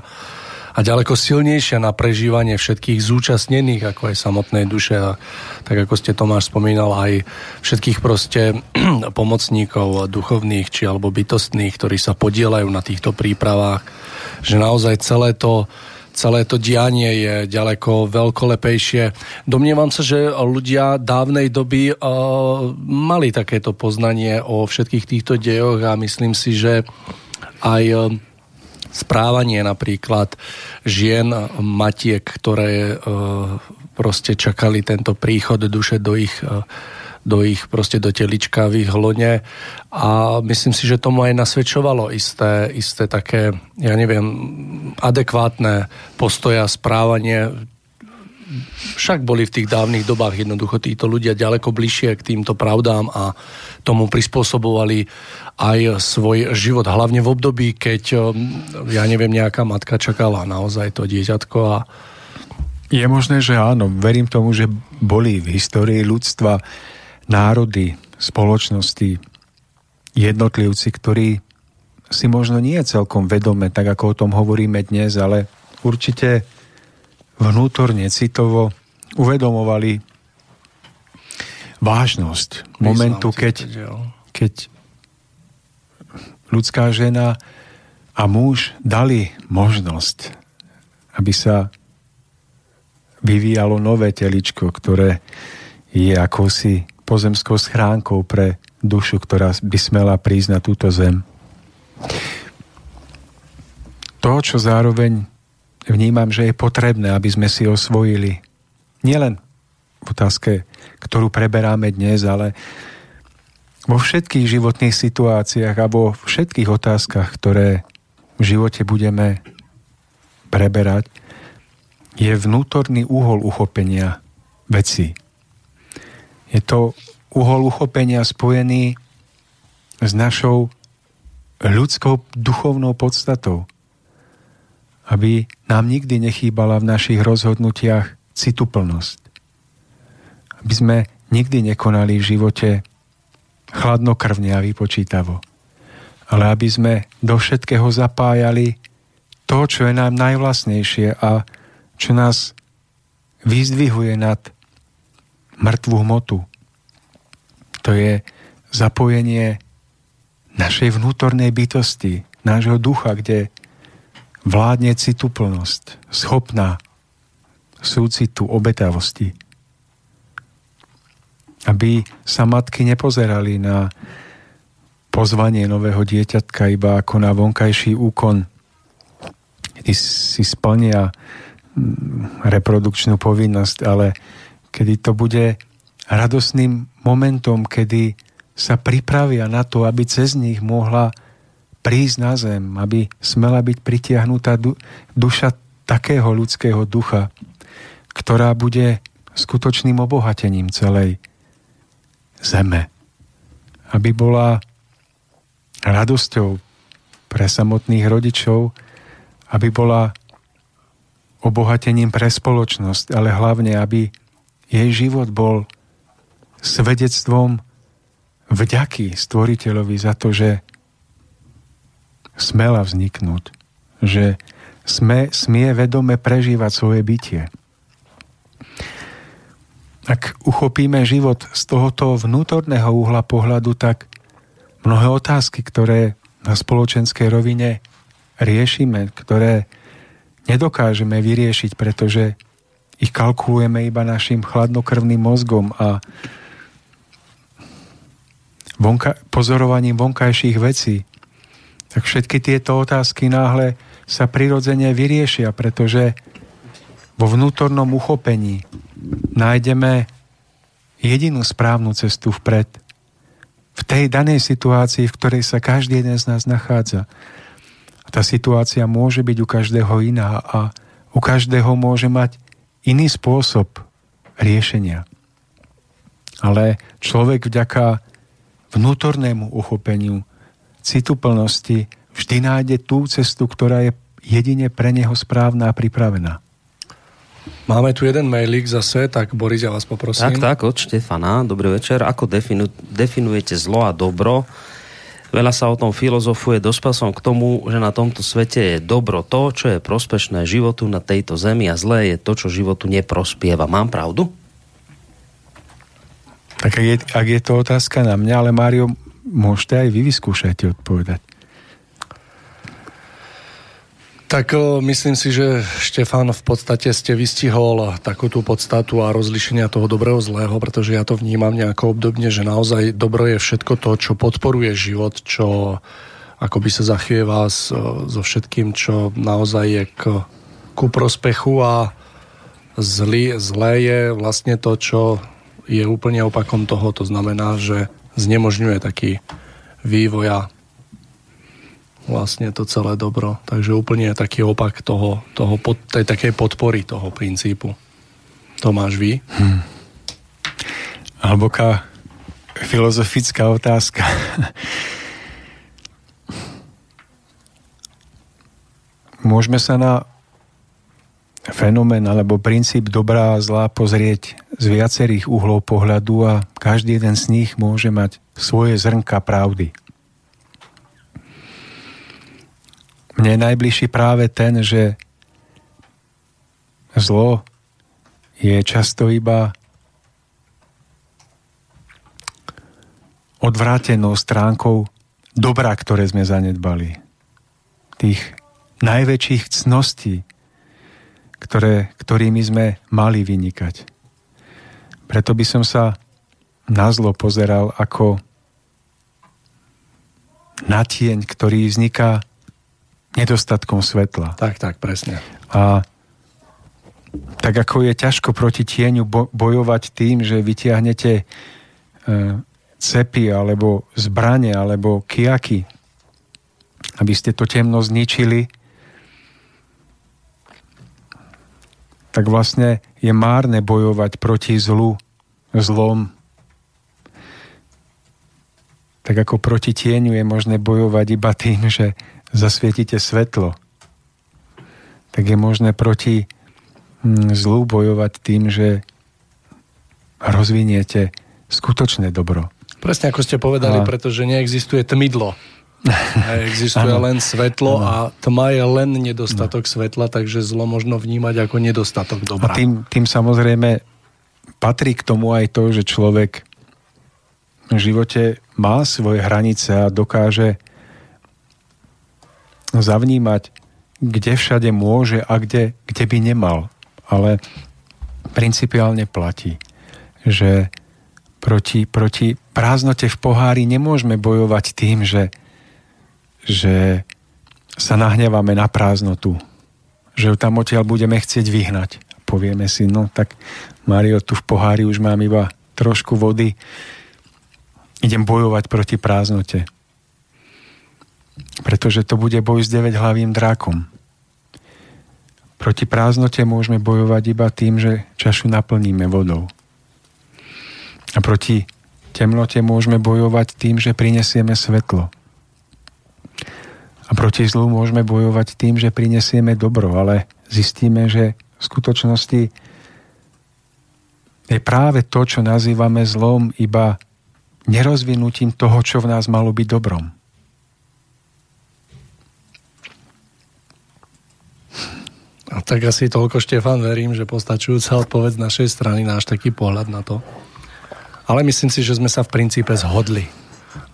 a ďaleko silnejšia na prežívanie všetkých zúčastnených, ako aj samotnej duše. A tak ako ste Tomáš spomínal, aj všetkých proste pomocníkov duchovných či alebo bytostných, ktorí sa podielajú na týchto prípravách, že naozaj celé to celé to dianie je ďaleko veľkolepejšie. Domnievam sa, že ľudia dávnej doby uh, mali takéto poznanie o všetkých týchto dejoch a myslím si, že aj uh, správanie napríklad žien, matiek, ktoré uh, proste čakali tento príchod duše do ich uh, do ich proste do telička v ich hlone. A myslím si, že tomu aj nasvedčovalo isté, isté také, ja neviem, adekvátne postoja, správanie. Však boli v tých dávnych dobách jednoducho títo ľudia ďaleko bližšie k týmto pravdám a tomu prispôsobovali aj svoj život, hlavne v období, keď, ja neviem, nejaká matka čakala naozaj to dieťatko a je možné, že áno. Verím tomu, že boli v histórii ľudstva národy, spoločnosti, jednotlivci, ktorí si možno nie celkom vedome, tak ako o tom hovoríme dnes, ale určite vnútorne, citovo uvedomovali vážnosť momentu, keď, keď ľudská žena a muž dali možnosť, aby sa vyvíjalo nové teličko, ktoré je akousi pozemskou schránkou pre dušu, ktorá by smela prísť na túto zem. To, čo zároveň vnímam, že je potrebné, aby sme si osvojili nielen v otázke, ktorú preberáme dnes, ale vo všetkých životných situáciách a vo všetkých otázkach, ktoré v živote budeme preberať, je vnútorný úhol uchopenia veci. Je to uhol uchopenia spojený s našou ľudskou duchovnou podstatou. Aby nám nikdy nechýbala v našich rozhodnutiach cituplnosť. Aby sme nikdy nekonali v živote chladnokrvne a vypočítavo. Ale aby sme do všetkého zapájali to, čo je nám najvlastnejšie a čo nás vyzdvihuje nad mŕtvú hmotu. To je zapojenie našej vnútornej bytosti, nášho ducha, kde vládne cituplnosť, schopná súcitu obetavosti. Aby sa matky nepozerali na pozvanie nového dieťatka iba ako na vonkajší úkon, kedy si splnia mm, reprodukčnú povinnosť, ale kedy to bude radosným momentom, kedy sa pripravia na to, aby cez nich mohla prísť na zem, aby smela byť pritiahnutá duša takého ľudského ducha, ktorá bude skutočným obohatením celej zeme. Aby bola radosťou pre samotných rodičov, aby bola obohatením pre spoločnosť, ale hlavne, aby jej život bol svedectvom vďaky stvoriteľovi za to, že smela vzniknúť, že sme, smie vedome prežívať svoje bytie. Ak uchopíme život z tohoto vnútorného uhla pohľadu, tak mnohé otázky, ktoré na spoločenskej rovine riešime, ktoré nedokážeme vyriešiť, pretože ich kalkulujeme iba našim chladnokrvným mozgom a vonka- pozorovaním vonkajších vecí, tak všetky tieto otázky náhle sa prirodzene vyriešia, pretože vo vnútornom uchopení nájdeme jedinú správnu cestu vpred – v tej danej situácii, v ktorej sa každý jeden z nás nachádza. A tá situácia môže byť u každého iná a u každého môže mať iný spôsob riešenia. Ale človek vďaka vnútornému uchopeniu cituplnosti vždy nájde tú cestu, ktorá je jedine pre neho správna a pripravená. Máme tu jeden mailik zase, tak Boris, ja vás poprosím. Tak, tak, od Štefana. Dobrý večer. Ako definu, definujete zlo a dobro? Veľa sa o tom filozofuje, dospel k tomu, že na tomto svete je dobro to, čo je prospešné životu na tejto zemi a zlé je to, čo životu neprospieva. Mám pravdu? Tak ak je, ak je to otázka na mňa, ale Mário, môžete aj vy vyskúšať odpovedať. Tak myslím si, že Štefan v podstate ste vystihol takú tú podstatu a rozlišenia toho dobrého zlého, pretože ja to vnímam nejako obdobne, že naozaj dobro je všetko to, čo podporuje život, čo akoby sa zachvieva so všetkým, čo naozaj je k, ku prospechu a zlý, zlé je vlastne to, čo je úplne opakom toho. To znamená, že znemožňuje taký vývoj a vlastne to celé dobro. Takže úplne taký opak toho, toho pod, tej takej podpory toho princípu. To máš vy? Hmm. Hlboká filozofická otázka. Môžeme sa na fenomén alebo princíp dobrá a zlá pozrieť z viacerých uhlov pohľadu a každý jeden z nich môže mať svoje zrnka pravdy. Mne je najbližší práve ten, že zlo je často iba odvrátenou stránkou dobra, ktoré sme zanedbali. Tých najväčších cností, ktoré, ktorými sme mali vynikať. Preto by som sa na zlo pozeral ako na tieň, ktorý vzniká nedostatkom svetla. Tak, tak, presne. A tak ako je ťažko proti tieňu bojovať tým, že vytiahnete e, cepy alebo zbranie alebo kiaky, aby ste to temno zničili, tak vlastne je márne bojovať proti zlu, zlom. Tak ako proti tieňu je možné bojovať iba tým, že zasvietite svetlo, tak je možné proti mm, zlu bojovať tým, že rozviniete skutočné dobro. Presne ako ste povedali, a... pretože neexistuje tmidlo. Existuje ano. len svetlo ano. a tma je len nedostatok ano. svetla, takže zlo možno vnímať ako nedostatok dobra. A tým, tým samozrejme patrí k tomu aj to, že človek v živote má svoje hranice a dokáže zavnímať, kde všade môže a kde, kde by nemal. Ale principiálne platí, že proti, proti prázdnote v pohári nemôžeme bojovať tým, že že sa nahneváme na prázdnotu, že ju tam odtiaľ budeme chcieť vyhnať. Povieme si, no tak Mario, tu v pohári už mám iba trošku vody, idem bojovať proti prázdnote. Pretože to bude boj s 9 hlavým drákom. Proti prázdnote môžeme bojovať iba tým, že čašu naplníme vodou. A proti temnote môžeme bojovať tým, že prinesieme svetlo. A proti zlu môžeme bojovať tým, že prinesieme dobro, ale zistíme, že v skutočnosti je práve to, čo nazývame zlom, iba nerozvinutím toho, čo v nás malo byť dobrom. A tak asi toľko, Štefan, verím, že postačujúca odpoveď z našej strany, náš taký pohľad na to. Ale myslím si, že sme sa v princípe zhodli.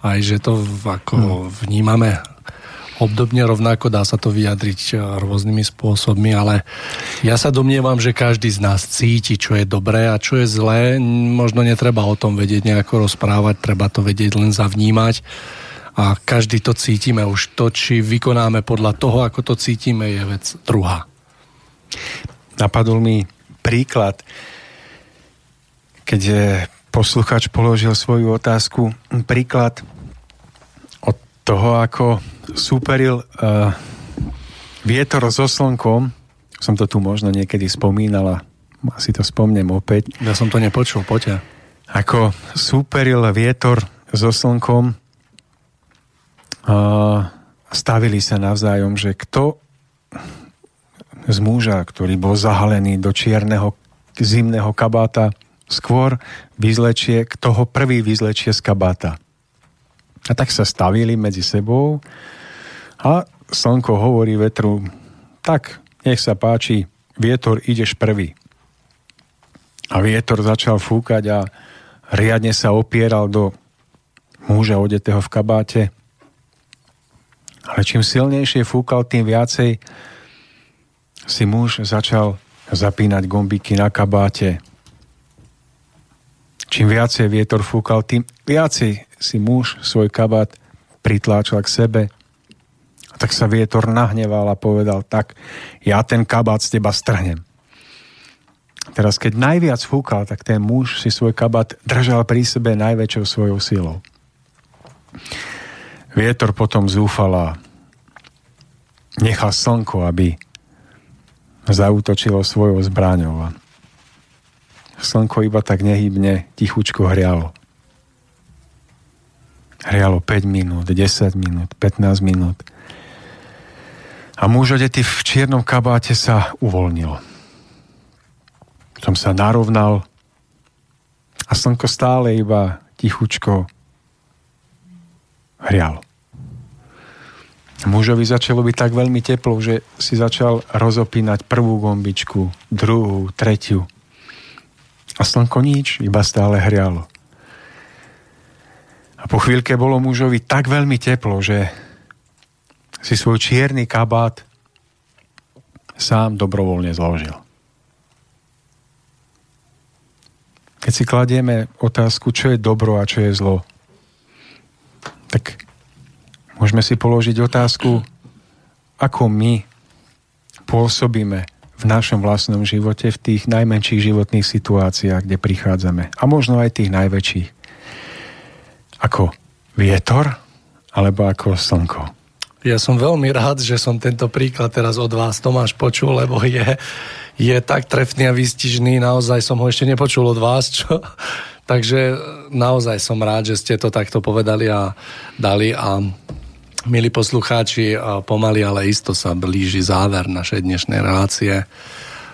Aj že to ako no. vnímame obdobne rovnako, dá sa to vyjadriť eh, rôznymi spôsobmi, ale ja sa domnievam, že každý z nás cíti, čo je dobré a čo je zlé. Možno netreba o tom vedieť nejako rozprávať, treba to vedieť len zavnímať a každý to cítime. Už to, či vykonáme podľa toho, ako to cítime, je vec druhá. Napadol mi príklad, keď posluchač položil svoju otázku. Príklad od toho, ako súperil uh, vietor so slnkom, som to tu možno niekedy spomínal a asi to spomnem opäť. Ja som to nepočul, poďa. Ako súperil vietor so slnkom a stavili sa navzájom, že kto z muža, ktorý bol zahalený do čierneho zimného kabáta, skôr vyzlečie, kto ho prvý vyzlečie z kabáta. A tak sa stavili medzi sebou a slnko hovorí vetru, tak nech sa páči, vietor ideš prvý. A vietor začal fúkať a riadne sa opieral do muža odetého v kabáte. Ale čím silnejšie fúkal, tým viacej si muž začal zapínať gombiky na kabáte. Čím viacej vietor fúkal, tým viacej si muž svoj kabát pritláčal k sebe. A tak sa vietor nahneval a povedal, tak ja ten kabát z teba strhnem. Teraz, keď najviac fúkal, tak ten muž si svoj kabát držal pri sebe najväčšou svojou silou. Vietor potom zúfala nechal slnko, aby zautočilo svojou zbraňou. Slnko iba tak nehybne tichučko hrialo. Hrialo 5 minút, 10 minút, 15 minút. A muž odetý v čiernom kabáte sa uvoľnil. Som sa narovnal a slnko stále iba tichučko hrialo. Mužovi začalo byť tak veľmi teplo, že si začal rozopínať prvú gombičku, druhú, tretiu. A slnko nič, iba stále hrialo. A po chvíľke bolo mužovi tak veľmi teplo, že si svoj čierny kabát sám dobrovoľne zložil. Keď si kladieme otázku, čo je dobro a čo je zlo, tak môžeme si položiť otázku, ako my pôsobíme v našom vlastnom živote, v tých najmenších životných situáciách, kde prichádzame. A možno aj tých najväčších ako vietor alebo ako slnko? Ja som veľmi rád, že som tento príklad teraz od vás, Tomáš, počul, lebo je, je tak trefný a výstižný. Naozaj som ho ešte nepočul od vás, čo... Takže naozaj som rád, že ste to takto povedali a dali a milí poslucháči, pomaly, ale isto sa blíži záver našej dnešnej relácie,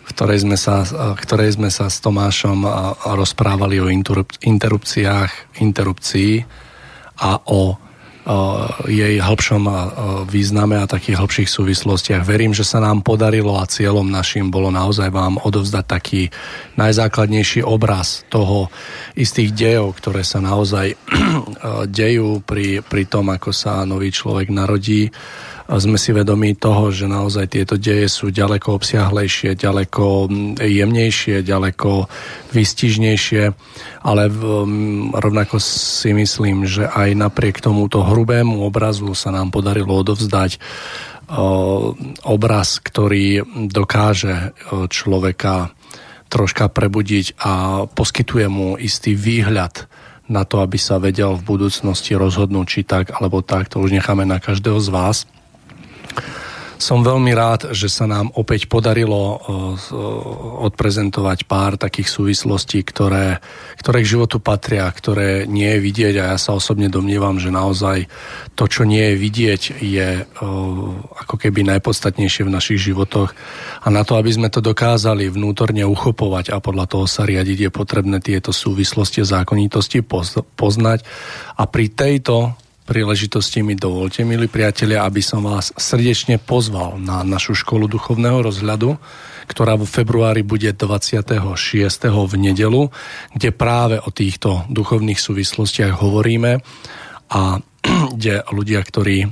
v ktorej sme sa, ktorej sme sa s Tomášom rozprávali o interrupciách, interrupcii a o jej hĺbšom význame a takých hĺbších súvislostiach. Verím, že sa nám podarilo a cieľom našim bolo naozaj vám odovzdať taký najzákladnejší obraz toho istých dejov, ktoré sa naozaj dejú pri, pri tom, ako sa nový človek narodí sme si vedomí toho, že naozaj tieto deje sú ďaleko obsiahlejšie, ďaleko jemnejšie, ďaleko vystižnejšie, ale rovnako si myslím, že aj napriek tomuto hrubému obrazu sa nám podarilo odovzdať obraz, ktorý dokáže človeka troška prebudiť a poskytuje mu istý výhľad na to, aby sa vedel v budúcnosti rozhodnúť, či tak alebo tak. To už necháme na každého z vás. Som veľmi rád, že sa nám opäť podarilo odprezentovať pár takých súvislostí, ktoré, ktoré k životu patria, ktoré nie je vidieť. A ja sa osobne domnievam, že naozaj to, čo nie je vidieť, je ako keby najpodstatnejšie v našich životoch. A na to, aby sme to dokázali vnútorne uchopovať a podľa toho sa riadiť, je potrebné tieto súvislosti a zákonitosti poznať. A pri tejto príležitosti mi dovolte, milí priatelia, aby som vás srdečne pozval na našu školu duchovného rozhľadu, ktorá v februári bude 26. v nedelu, kde práve o týchto duchovných súvislostiach hovoríme a kde ľudia, ktorí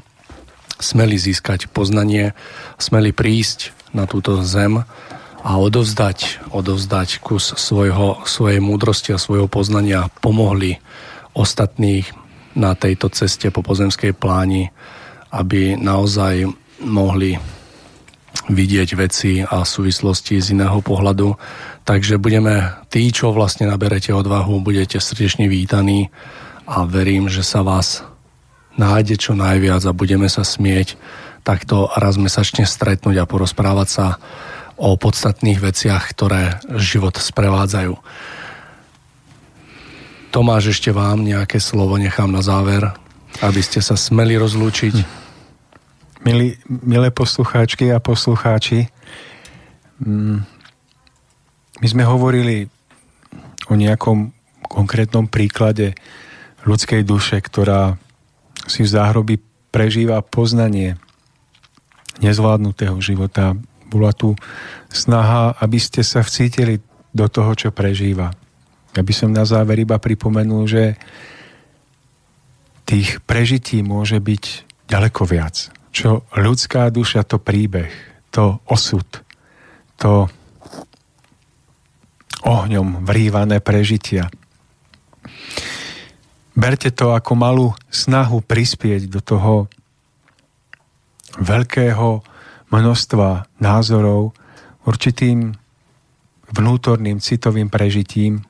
smeli získať poznanie, smeli prísť na túto zem a odovzdať, odovzdať kus svojho, svojej múdrosti a svojho poznania pomohli ostatných na tejto ceste po pozemskej pláni, aby naozaj mohli vidieť veci a súvislosti z iného pohľadu. Takže budeme, tí, čo vlastne naberete odvahu, budete srdečne vítaní a verím, že sa vás nájde čo najviac a budeme sa smieť takto raz mesačne stretnúť a porozprávať sa o podstatných veciach, ktoré život sprevádzajú. Tomáš, ešte vám nejaké slovo nechám na záver, aby ste sa smeli rozlúčiť. Milí, milé poslucháčky a poslucháči, mm, my sme hovorili o nejakom konkrétnom príklade ľudskej duše, ktorá si v záhroby prežíva poznanie nezvládnutého života. Bola tu snaha, aby ste sa vcítili do toho, čo prežíva. Ja by som na záver iba pripomenul, že tých prežití môže byť ďaleko viac. Čo ľudská duša, to príbeh, to osud, to ohňom vrývané prežitia. Berte to ako malú snahu prispieť do toho veľkého množstva názorov určitým vnútorným citovým prežitím,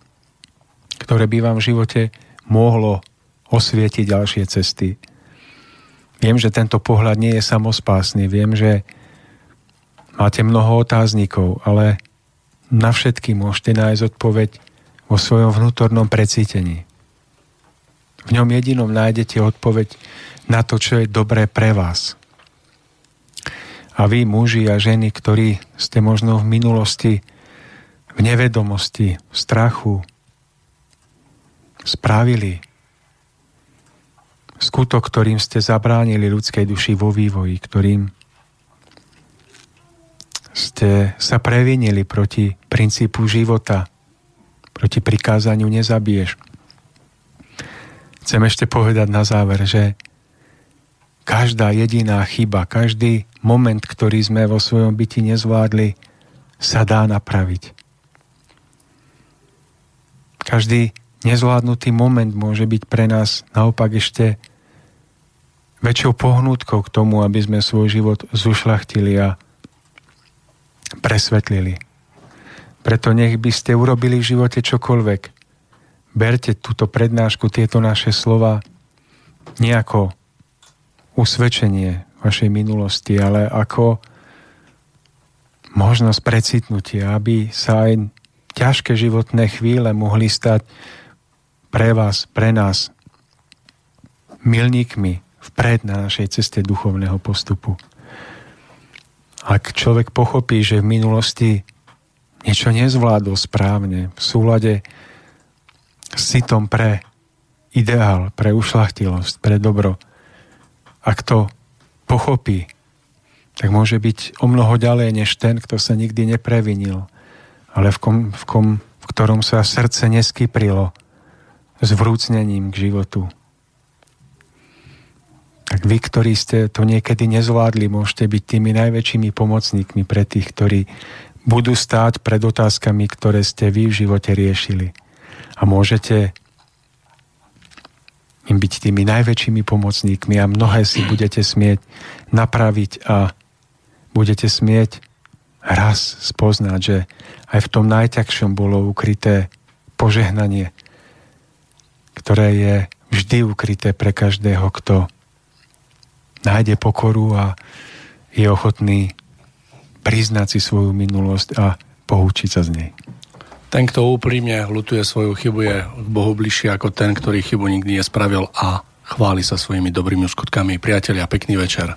ktoré by vám v živote mohlo osvietiť ďalšie cesty. Viem, že tento pohľad nie je samospásny, viem, že máte mnoho otáznikov, ale na všetky môžete nájsť odpoveď vo svojom vnútornom precítení. V ňom jedinom nájdete odpoveď na to, čo je dobré pre vás. A vy, muži a ženy, ktorí ste možno v minulosti v nevedomosti, v strachu, spravili skutok, ktorým ste zabránili ľudskej duši vo vývoji, ktorým ste sa previnili proti princípu života, proti prikázaniu nezabiješ. Chcem ešte povedať na záver, že každá jediná chyba, každý moment, ktorý sme vo svojom byti nezvládli, sa dá napraviť. Každý nezvládnutý moment môže byť pre nás naopak ešte väčšou pohnútkou k tomu, aby sme svoj život zušlachtili a presvetlili. Preto nech by ste urobili v živote čokoľvek. Berte túto prednášku, tieto naše slova nejako usvedčenie vašej minulosti, ale ako možnosť precitnutia, aby sa aj ťažké životné chvíle mohli stať pre vás, pre nás milníkmi vpred na našej ceste duchovného postupu. Ak človek pochopí, že v minulosti niečo nezvládol správne, v súlade s citom pre ideál, pre ušlachtilosť, pre dobro, ak to pochopí, tak môže byť o mnoho ďalej než ten, kto sa nikdy neprevinil, ale v, kom, v, kom, v ktorom sa srdce neskyprilo s vrúcnením k životu. Tak vy, ktorí ste to niekedy nezvládli, môžete byť tými najväčšími pomocníkmi pre tých, ktorí budú stáť pred otázkami, ktoré ste vy v živote riešili. A môžete im byť tými najväčšími pomocníkmi a mnohé si budete smieť napraviť a budete smieť raz spoznať, že aj v tom najťažšom bolo ukryté požehnanie, ktoré je vždy ukryté pre každého, kto nájde pokoru a je ochotný priznať si svoju minulosť a poučiť sa z nej. Ten, kto úprimne lutuje svoju chybu, je k Bohu bližšie ako ten, ktorý chybu nikdy nespravil a chváli sa svojimi dobrými skutkami. Priatelia, pekný večer.